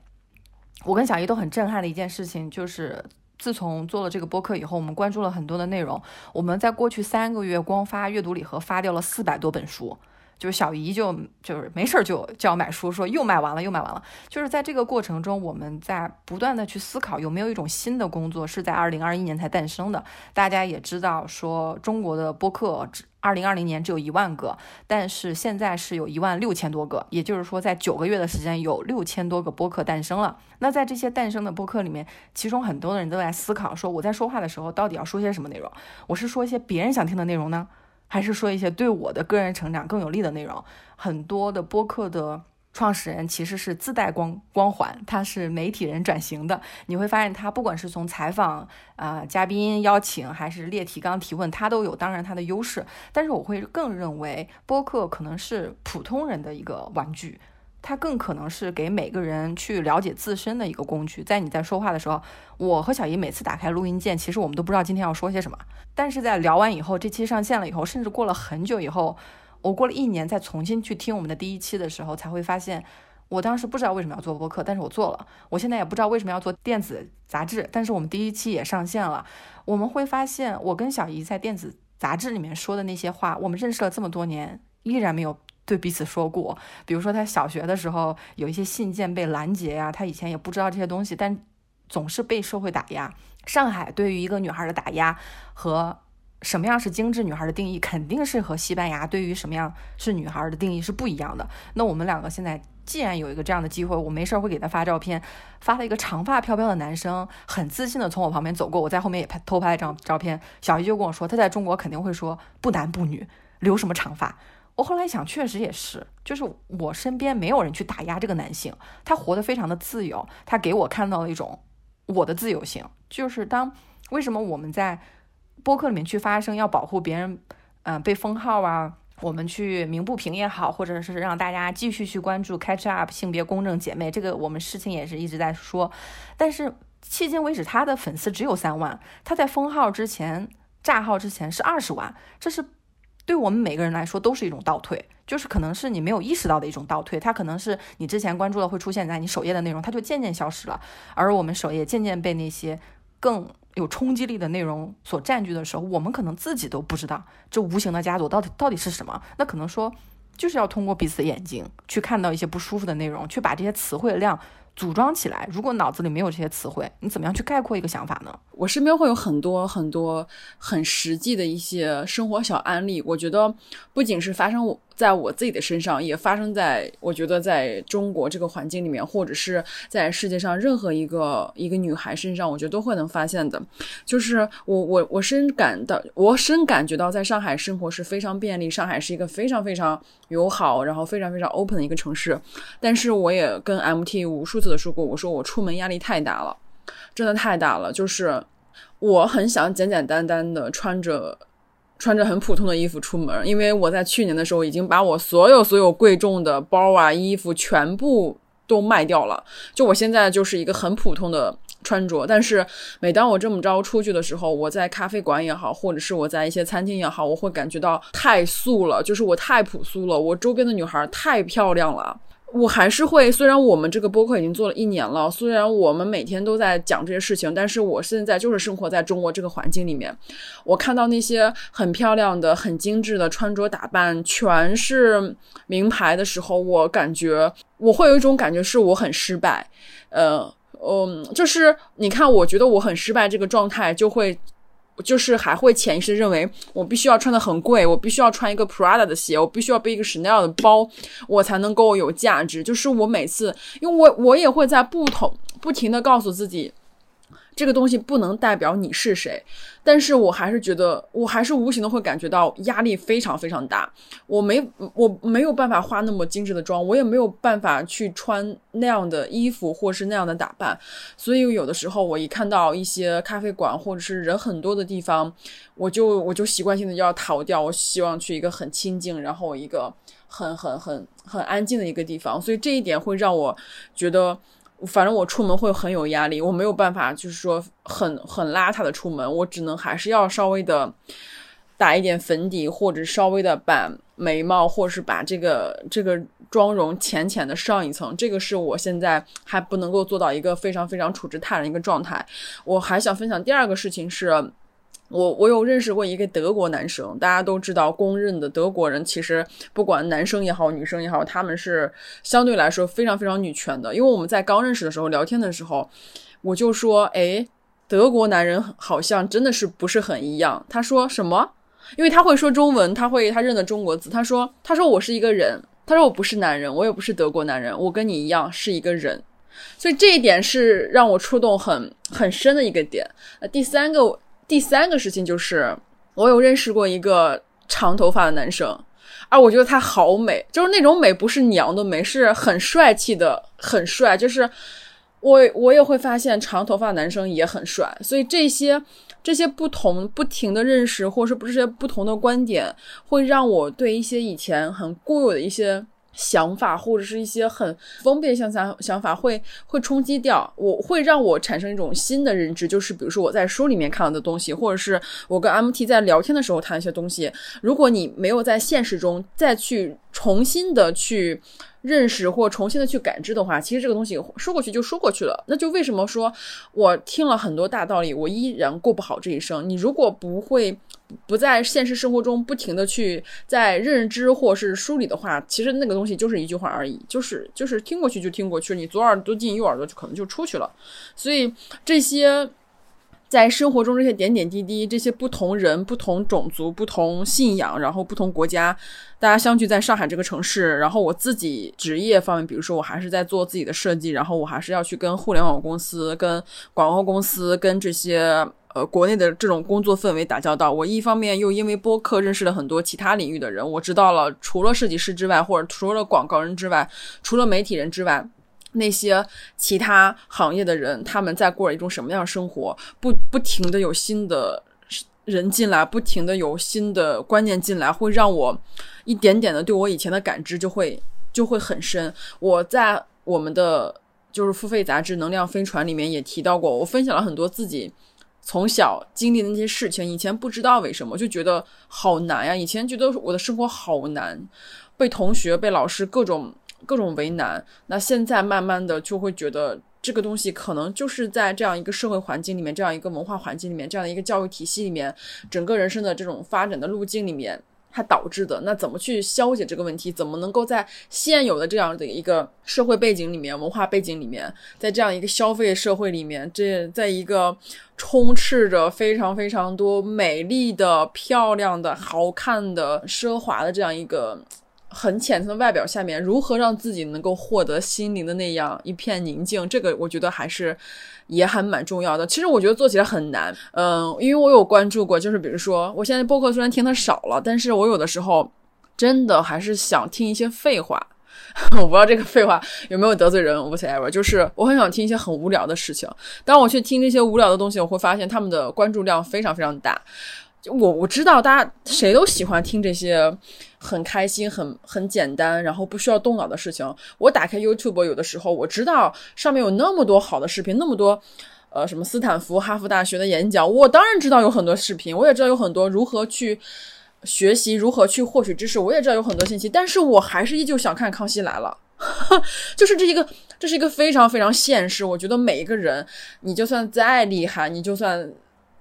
我跟小姨都很震撼的一件事情，就是自从做了这个播客以后，我们关注了很多的内容，我们在过去三个月光发阅读礼盒发掉了四百多本书。就是小姨就就是没事儿就叫我买书，说又卖完了又卖完了。就是在这个过程中，我们在不断的去思考有没有一种新的工作是在二零二一年才诞生的。大家也知道，说中国的播客二零二零年只有一万个，但是现在是有一万六千多个，也就是说在九个月的时间有六千多个播客诞生了。那在这些诞生的播客里面，其中很多的人都在思考说，我在说话的时候到底要说些什么内容？我是说一些别人想听的内容呢？还是说一些对我的个人成长更有利的内容。很多的播客的创始人其实是自带光光环，他是媒体人转型的。你会发现他不管是从采访啊嘉宾邀请，还是列提纲提问，他都有当然他的优势。但是我会更认为播客可能是普通人的一个玩具。它更可能是给每个人去了解自身的一个工具。在你在说话的时候，我和小姨每次打开录音键，其实我们都不知道今天要说些什么。但是在聊完以后，这期上线了以后，甚至过了很久以后，我过了一年再重新去听我们的第一期的时候，才会发现，我当时不知道为什么要做播客，但是我做了。我现在也不知道为什么要做电子杂志，但是我们第一期也上线了。我们会发现，我跟小姨在电子杂志里面说的那些话，我们认识了这么多年，依然没有。对彼此说过，比如说他小学的时候有一些信件被拦截呀，他以前也不知道这些东西，但总是被社会打压。上海对于一个女孩的打压和什么样是精致女孩的定义，肯定是和西班牙对于什么样是女孩的定义是不一样的。那我们两个现在既然有一个这样的机会，我没事儿会给他发照片，发了一个长发飘飘的男生，很自信的从我旁边走过，我在后面也拍偷拍了张照片。小姨就跟我说，他在中国肯定会说不男不女，留什么长发。我后来想，确实也是，就是我身边没有人去打压这个男性，他活得非常的自由，他给我看到了一种我的自由性。就是当为什么我们在播客里面去发声，要保护别人，嗯，被封号啊，我们去鸣不平也好，或者是让大家继续去关注 Catch Up 性别公正姐妹，这个我们事情也是一直在说。但是迄今为止，他的粉丝只有三万，他在封号之前、炸号之前是二十万，这是。对我们每个人来说都是一种倒退，就是可能是你没有意识到的一种倒退，它可能是你之前关注的会出现在你首页的内容，它就渐渐消失了，而我们首页渐渐被那些更有冲击力的内容所占据的时候，我们可能自己都不知道这无形的枷锁到底到底是什么。那可能说就是要通过彼此的眼睛去看到一些不舒服的内容，去把这些词汇量。组装起来，如果脑子里没有这些词汇，你怎么样去概括一个想法呢？我身边会有很多很多很实际的一些生活小案例，我觉得不仅是发生我在我自己的身上，也发生在我觉得在中国这个环境里面，或者是在世界上任何一个一个女孩身上，我觉得都会能发现的。就是我我我深感到，我深感觉到，在上海生活是非常便利，上海是一个非常非常友好，然后非常非常 open 的一个城市。但是我也跟 MT 无数次。的说过，我说我出门压力太大了，真的太大了。就是我很想简简单单的穿着穿着很普通的衣服出门，因为我在去年的时候已经把我所有所有贵重的包啊、衣服全部都卖掉了。就我现在就是一个很普通的穿着，但是每当我这么着出去的时候，我在咖啡馆也好，或者是我在一些餐厅也好，我会感觉到太素了，就是我太朴素了。我周边的女孩太漂亮了。我还是会，虽然我们这个播客已经做了一年了，虽然我们每天都在讲这些事情，但是我现在就是生活在中国这个环境里面。我看到那些很漂亮的、很精致的穿着打扮，全是名牌的时候，我感觉我会有一种感觉，是我很失败。呃，嗯，就是你看，我觉得我很失败这个状态，就会。就是还会潜意识认为我必须要穿的很贵，我必须要穿一个 Prada 的鞋，我必须要背一个 Chanel 的包，我才能够有价值。就是我每次，因为我我也会在不同不停的告诉自己。这个东西不能代表你是谁，但是我还是觉得，我还是无形的会感觉到压力非常非常大。我没我没有办法化那么精致的妆，我也没有办法去穿那样的衣服或是那样的打扮。所以有的时候，我一看到一些咖啡馆或者是人很多的地方，我就我就习惯性的要逃掉。我希望去一个很清静，然后一个很很很很安静的一个地方。所以这一点会让我觉得。反正我出门会很有压力，我没有办法，就是说很很邋遢的出门，我只能还是要稍微的打一点粉底，或者稍微的把眉毛，或者是把这个这个妆容浅浅的上一层。这个是我现在还不能够做到一个非常非常处之泰然一个状态。我还想分享第二个事情是。我我有认识过一个德国男生，大家都知道，公认的德国人其实不管男生也好，女生也好，他们是相对来说非常非常女权的。因为我们在刚认识的时候聊天的时候，我就说，哎，德国男人好像真的是不是很一样。他说什么？因为他会说中文，他会他认得中国字。他说，他说我是一个人，他说我不是男人，我也不是德国男人，我跟你一样是一个人。所以这一点是让我触动很很深的一个点。那第三个。第三个事情就是，我有认识过一个长头发的男生，啊我觉得他好美，就是那种美不是娘的美，是很帅气的，很帅。就是我我也会发现长头发男生也很帅，所以这些这些不同不停的认识，或者是不是这些不同的观点，会让我对一些以前很固有的一些。想法或者是一些很封闭想想想法会会冲击掉，我会让我产生一种新的认知，就是比如说我在书里面看到的东西，或者是我跟 MT 在聊天的时候谈一些东西，如果你没有在现实中再去重新的去。认识或重新的去感知的话，其实这个东西说过去就说过去了。那就为什么说我听了很多大道理，我依然过不好这一生？你如果不会不在现实生活中不停的去在认知或是梳理的话，其实那个东西就是一句话而已，就是就是听过去就听过去，你左耳朵进右耳朵就可能就出去了。所以这些。在生活中这些点点滴滴，这些不同人、不同种族、不同信仰，然后不同国家，大家相聚在上海这个城市。然后我自己职业方面，比如说我还是在做自己的设计，然后我还是要去跟互联网公司、跟广告公司、跟这些呃国内的这种工作氛围打交道。我一方面又因为播客认识了很多其他领域的人，我知道了除了设计师之外，或者除了广告人之外，除了媒体人之外。那些其他行业的人，他们在过一种什么样的生活？不不停的有新的人进来，不停的有新的观念进来，会让我一点点的对我以前的感知就会就会很深。我在我们的就是付费杂志《能量飞船》里面也提到过，我分享了很多自己从小经历的那些事情。以前不知道为什么，就觉得好难呀。以前觉得我的生活好难，被同学、被老师各种。各种为难，那现在慢慢的就会觉得这个东西可能就是在这样一个社会环境里面，这样一个文化环境里面，这样的一个教育体系里面，整个人生的这种发展的路径里面，它导致的。那怎么去消解这个问题？怎么能够在现有的这样的一个社会背景里面、文化背景里面，在这样一个消费社会里面，这在一个充斥着非常非常多美丽的、漂亮的、好看的、奢华的这样一个。很浅层的外表下面，如何让自己能够获得心灵的那样一片宁静？这个我觉得还是也还蛮重要的。其实我觉得做起来很难，嗯，因为我有关注过，就是比如说，我现在播客虽然听的少了，但是我有的时候真的还是想听一些废话。我不知道这个废话有没有得罪人，whatever，就是我很想 听一些很无聊的事情。当我去听这些无聊的东西，我会发现他们的关注量非常非常大。我我知道大家谁都喜欢听这些很开心、很很简单，然后不需要动脑的事情。我打开 YouTube，有的时候我知道上面有那么多好的视频，那么多呃什么斯坦福、哈佛大学的演讲，我当然知道有很多视频，我也知道有很多如何去学习、如何去获取知识，我也知道有很多信息，但是我还是依旧想看《康熙来了》。就是这一个，这是一个非常非常现实。我觉得每一个人，你就算再厉害，你就算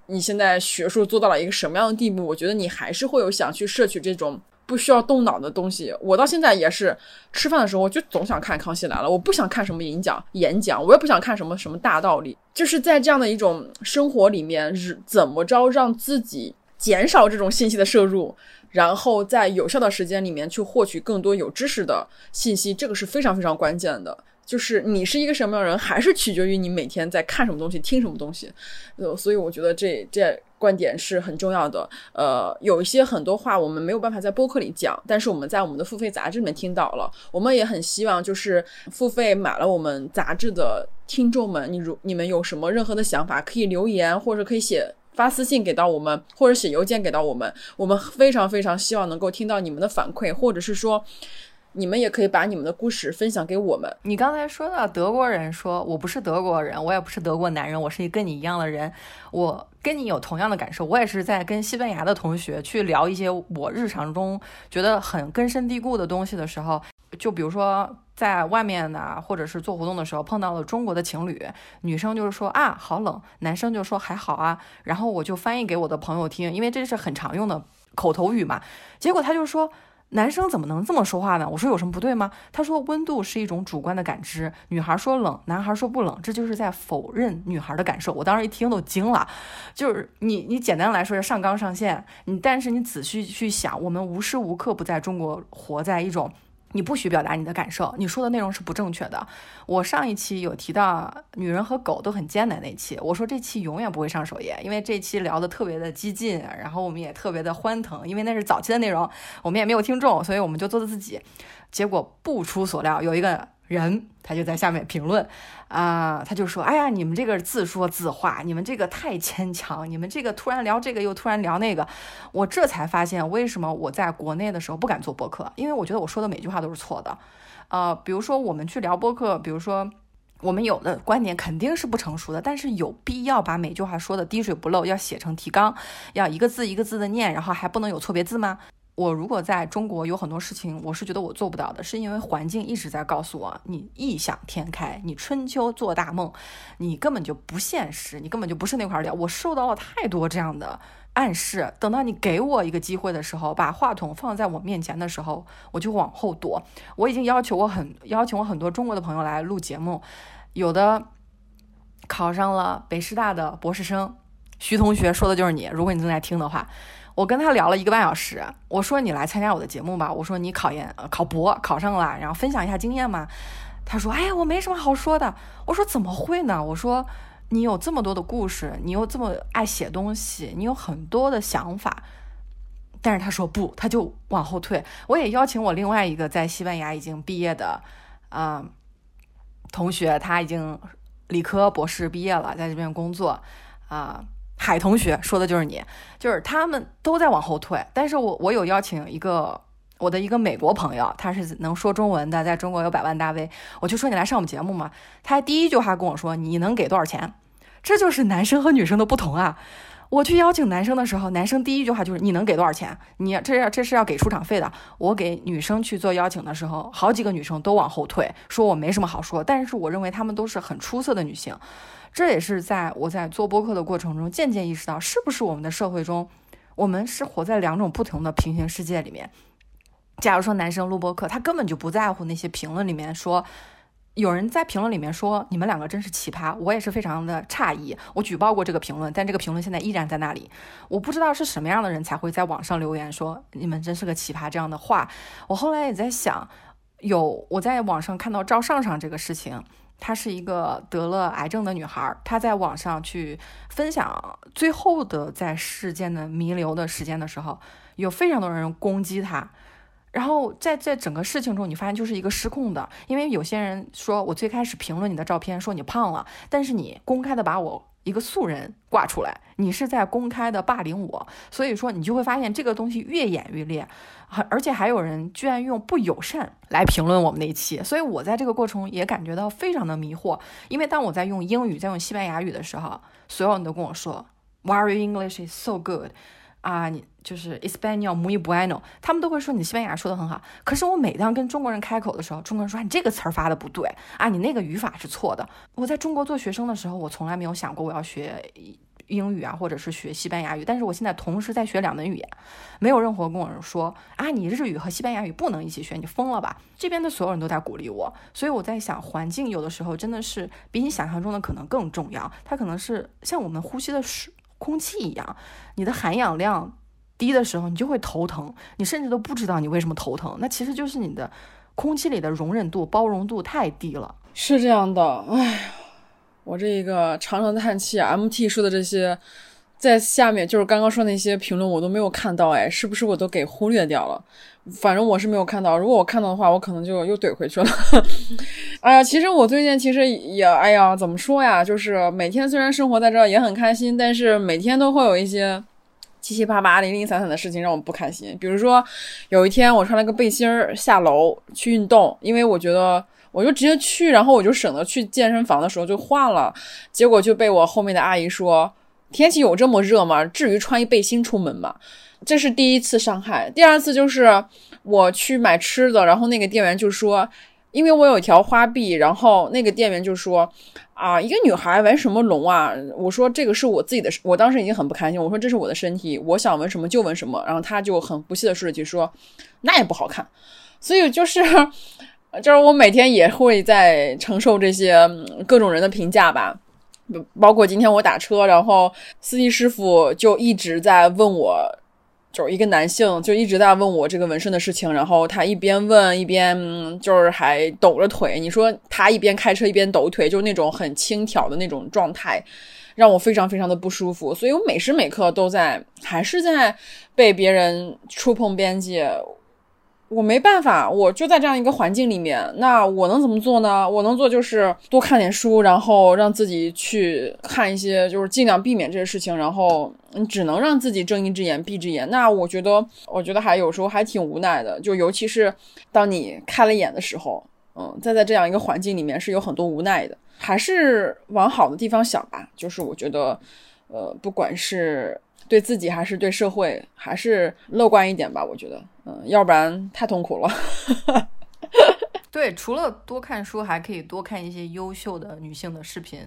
你现在学术做到了一个什么样的地步，我觉得你还是会有想去摄取这种不需要动脑的东西。我到现在也是吃饭的时候，我就总想看《康熙来了》，我不想看什么演讲，演讲，我也不想看什么什么大道理。就是在这样的一种生活里面，是怎么着让自己减少这种信息的摄入。然后在有效的时间里面去获取更多有知识的信息，这个是非常非常关键的。就是你是一个什么样的人，还是取决于你每天在看什么东西、听什么东西。呃，所以我觉得这这观点是很重要的。呃，有一些很多话我们没有办法在播客里讲，但是我们在我们的付费杂志里面听到了。我们也很希望，就是付费买了我们杂志的听众们，你如你们有什么任何的想法，可以留言或者可以写。发私信给到我们，或者写邮件给到我们，我们非常非常希望能够听到你们的反馈，或者是说，你们也可以把你们的故事分享给我们。你刚才说到德国人，说我不是德国人，我也不是德国男人，我是一跟你一样的人，我跟你有同样的感受，我也是在跟西班牙的同学去聊一些我日常中觉得很根深蒂固的东西的时候，就比如说。在外面呢，或者是做活动的时候碰到了中国的情侣，女生就是说啊好冷，男生就说还好啊，然后我就翻译给我的朋友听，因为这是很常用的口头语嘛。结果他就说男生怎么能这么说话呢？我说有什么不对吗？他说温度是一种主观的感知，女孩说冷，男孩说不冷，这就是在否认女孩的感受。我当时一听都惊了，就是你你简单来说是上纲上线，你但是你仔细去想，我们无时无刻不在中国活在一种。你不许表达你的感受，你说的内容是不正确的。我上一期有提到女人和狗都很艰难那期，我说这期永远不会上首页，因为这期聊的特别的激进，然后我们也特别的欢腾，因为那是早期的内容，我们也没有听众，所以我们就做的自己。结果不出所料，有一个。人他就在下面评论，啊，他就说：“哎呀，你们这个自说自话，你们这个太牵强，你们这个突然聊这个又突然聊那个。”我这才发现为什么我在国内的时候不敢做播客，因为我觉得我说的每句话都是错的。呃，比如说我们去聊播客，比如说我们有的观点肯定是不成熟的，但是有必要把每句话说的滴水不漏，要写成提纲，要一个字一个字的念，然后还不能有错别字吗？我如果在中国有很多事情，我是觉得我做不到的，是因为环境一直在告诉我，你异想天开，你春秋做大梦，你根本就不现实，你根本就不是那块料。我受到了太多这样的暗示，等到你给我一个机会的时候，把话筒放在我面前的时候，我就往后躲。我已经要求我很邀请我很多中国的朋友来录节目，有的考上了北师大的博士生，徐同学说的就是你，如果你正在听的话。我跟他聊了一个半小时，我说你来参加我的节目吧，我说你考研考博考上了，然后分享一下经验嘛。他说，哎呀，我没什么好说的。我说怎么会呢？我说你有这么多的故事，你又这么爱写东西，你有很多的想法。但是他说不，他就往后退。我也邀请我另外一个在西班牙已经毕业的啊同学，他已经理科博士毕业了，在这边工作啊。海同学说的就是你，就是他们都在往后退。但是我我有邀请一个我的一个美国朋友，他是能说中文的，在中国有百万大 V，我就说你来上我们节目嘛。他第一句话跟我说你能给多少钱？这就是男生和女生的不同啊。我去邀请男生的时候，男生第一句话就是你能给多少钱？你这要这是要给出场费的。我给女生去做邀请的时候，好几个女生都往后退，说我没什么好说。但是我认为她们都是很出色的女性。这也是在我在做播客的过程中渐渐意识到，是不是我们的社会中，我们是活在两种不同的平行世界里面。假如说男生录播客，他根本就不在乎那些评论里面说，有人在评论里面说你们两个真是奇葩，我也是非常的诧异。我举报过这个评论，但这个评论现在依然在那里。我不知道是什么样的人才会在网上留言说你们真是个奇葩这样的话。我后来也在想，有我在网上看到赵尚尚这个事情。她是一个得了癌症的女孩，她在网上去分享最后的在世间的弥留的时间的时候，有非常多人攻击她。然后在在整个事情中，你发现就是一个失控的，因为有些人说我最开始评论你的照片，说你胖了，但是你公开的把我。一个素人挂出来，你是在公开的霸凌我，所以说你就会发现这个东西越演越烈，而且还有人居然用不友善来评论我们那一期，所以我在这个过程也感觉到非常的迷惑，因为当我在用英语、在用西班牙语的时候，所有人都跟我说，Why your English is so good？啊，你就是 Español muy bueno，他们都会说你西班牙说的很好。可是我每当跟中国人开口的时候，中国人说你这个词儿发的不对啊，你那个语法是错的。我在中国做学生的时候，我从来没有想过我要学英语啊，或者是学西班牙语。但是我现在同时在学两门语言，没有任何跟我说啊，你日语和西班牙语不能一起学，你疯了吧？这边的所有人都在鼓励我，所以我在想，环境有的时候真的是比你想象中的可能更重要。它可能是像我们呼吸的水。空气一样，你的含氧量低的时候，你就会头疼，你甚至都不知道你为什么头疼。那其实就是你的空气里的容忍度、包容度太低了。是这样的，哎呀，我这一个长长的叹气。MT 说的这些，在下面就是刚刚说那些评论，我都没有看到，哎，是不是我都给忽略掉了？反正我是没有看到，如果我看到的话，我可能就又怼回去了。哎呀，其实我最近其实也，哎呀，怎么说呀？就是每天虽然生活在这儿也很开心，但是每天都会有一些七七八八、零零散散的事情让我不开心。比如说，有一天我穿了个背心儿下楼去运动，因为我觉得我就直接去，然后我就省得去健身房的时候就换了，结果就被我后面的阿姨说：“天气有这么热吗？至于穿一背心出门吗？”这是第一次伤害，第二次就是我去买吃的，然后那个店员就说，因为我有一条花臂，然后那个店员就说，啊，一个女孩纹什么龙啊？我说这个是我自己的，我当时已经很不开心，我说这是我的身体，我想纹什么就纹什么，然后他就很不屑的说了句说，那也不好看，所以就是，就是我每天也会在承受这些各种人的评价吧，包括今天我打车，然后司机师傅就一直在问我。就一个男性，就一直在问我这个纹身的事情，然后他一边问一边就是还抖着腿。你说他一边开车一边抖腿，就是那种很轻佻的那种状态，让我非常非常的不舒服。所以我每时每刻都在，还是在被别人触碰边界。我没办法，我就在这样一个环境里面，那我能怎么做呢？我能做就是多看点书，然后让自己去看一些，就是尽量避免这些事情，然后你只能让自己睁一只眼闭一只眼。那我觉得，我觉得还有时候还挺无奈的，就尤其是当你开了眼的时候，嗯，再在这样一个环境里面是有很多无奈的，还是往好的地方想吧。就是我觉得，呃，不管是。对自己还是对社会，还是乐观一点吧。我觉得，嗯，要不然太痛苦了。对，除了多看书，还可以多看一些优秀的女性的视频，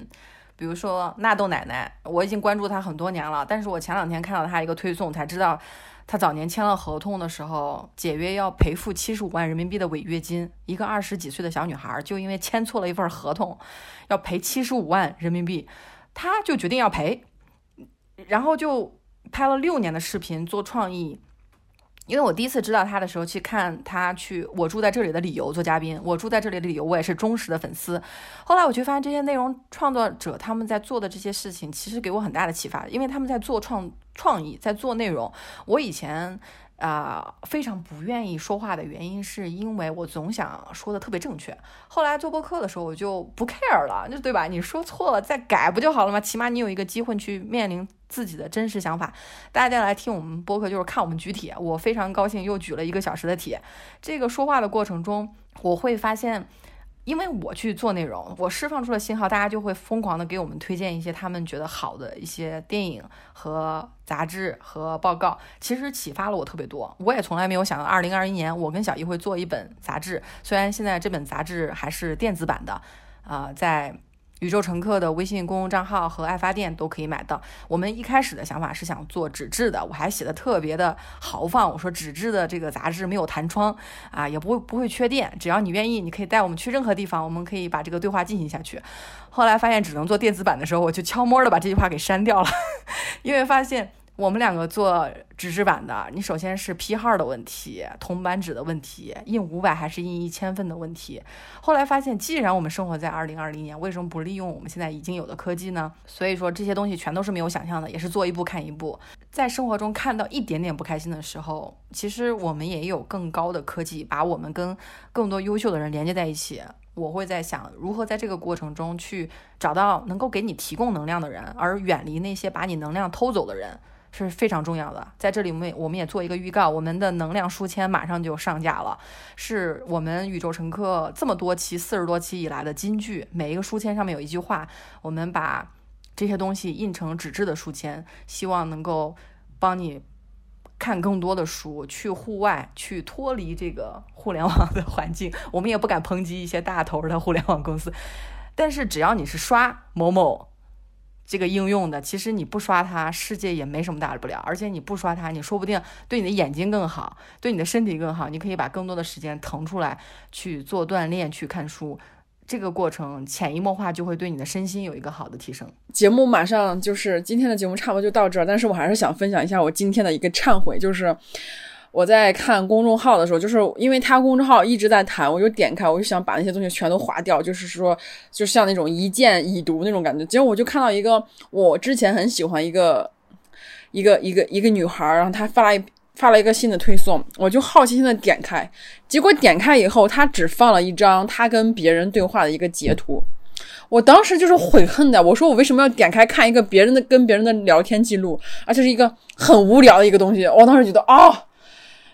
比如说纳豆奶奶，我已经关注她很多年了。但是我前两天看到她一个推送，才知道她早年签了合同的时候，解约要赔付七十五万人民币的违约金。一个二十几岁的小女孩，就因为签错了一份合同，要赔七十五万人民币，她就决定要赔，然后就。拍了六年的视频做创意，因为我第一次知道他的时候去看他去我住在这里的理由做嘉宾，我住在这里的理由我也是忠实的粉丝。后来我就发现这些内容创作者他们在做的这些事情，其实给我很大的启发，因为他们在做创创意，在做内容。我以前。啊，非常不愿意说话的原因是因为我总想说的特别正确。后来做播客的时候，我就不 care 了，就对吧？你说错了再改不就好了吗？起码你有一个机会去面临自己的真实想法。大家来听我们播客就是看我们举铁，我非常高兴又举了一个小时的铁。这个说话的过程中，我会发现。因为我去做内容，我释放出了信号，大家就会疯狂的给我们推荐一些他们觉得好的一些电影和杂志和报告，其实启发了我特别多。我也从来没有想到，二零二一年我跟小易会做一本杂志，虽然现在这本杂志还是电子版的，啊，在。宇宙乘客的微信公共账号和爱发电都可以买到。我们一开始的想法是想做纸质的，我还写的特别的豪放。我说纸质的这个杂志没有弹窗啊，也不会不会缺电，只要你愿意，你可以带我们去任何地方，我们可以把这个对话进行下去。后来发现只能做电子版的时候，我就悄摸的把这句话给删掉了，因为发现。我们两个做纸质版的，你首先是批号的问题、铜版纸的问题、印五百还是印一千份的问题。后来发现，既然我们生活在二零二零年，为什么不利用我们现在已经有的科技呢？所以说这些东西全都是没有想象的，也是做一步看一步。在生活中看到一点点不开心的时候，其实我们也有更高的科技把我们跟更多优秀的人连接在一起。我会在想，如何在这个过程中去找到能够给你提供能量的人，而远离那些把你能量偷走的人。这是非常重要的，在这里我们我们也做一个预告，我们的能量书签马上就上架了，是我们宇宙乘客这么多期四十多期以来的金句，每一个书签上面有一句话，我们把这些东西印成纸质的书签，希望能够帮你看更多的书，去户外，去脱离这个互联网的环境。我们也不敢抨击一些大头的互联网公司，但是只要你是刷某某这个应用的，其实你不刷它，世界也没什么大不了。而且你不刷它，你说不定对你的眼睛更好，对你的身体更好。你可以把更多的时间腾出来去做锻炼，去看书。这个过程潜移默化就会对你的身心有一个好的提升。节目马上就是今天的节目差不多就到这儿，但是我还是想分享一下我今天的一个忏悔，就是我在看公众号的时候，就是因为他公众号一直在谈，我就点开，我就想把那些东西全都划掉，就是说就像那种一键已读那种感觉。结果我就看到一个我之前很喜欢一个一个一个一个女孩，然后她发了一。发了一个新的推送，我就好奇心的点开，结果点开以后，她只放了一张她跟别人对话的一个截图。我当时就是悔恨的，我说我为什么要点开看一个别人的跟别人的聊天记录，而且是一个很无聊的一个东西。我当时觉得哦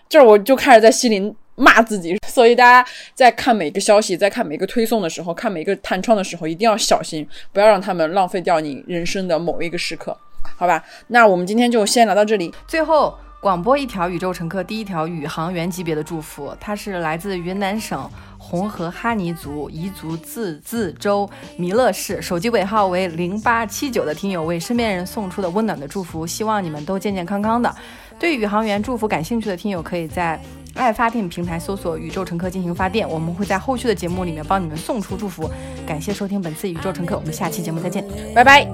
啊，这我就开始在心里骂自己。所以大家在看每个消息、在看每个推送的时候、看每个弹窗的时候，一定要小心，不要让他们浪费掉你人生的某一个时刻，好吧？那我们今天就先聊到这里，最后。广播一条宇宙乘客第一条宇航员级别的祝福，它是来自云南省红河哈尼族彝族自治州弥勒市，手机尾号为零八七九的听友为身边人送出的温暖的祝福，希望你们都健健康康的。对宇航员祝福感兴趣的听友可以在爱发电平台搜索宇宙乘客进行发电我们会在后续的节目里面帮你们送出祝福。感谢收听本次宇宙乘客我们下期节目再见拜拜。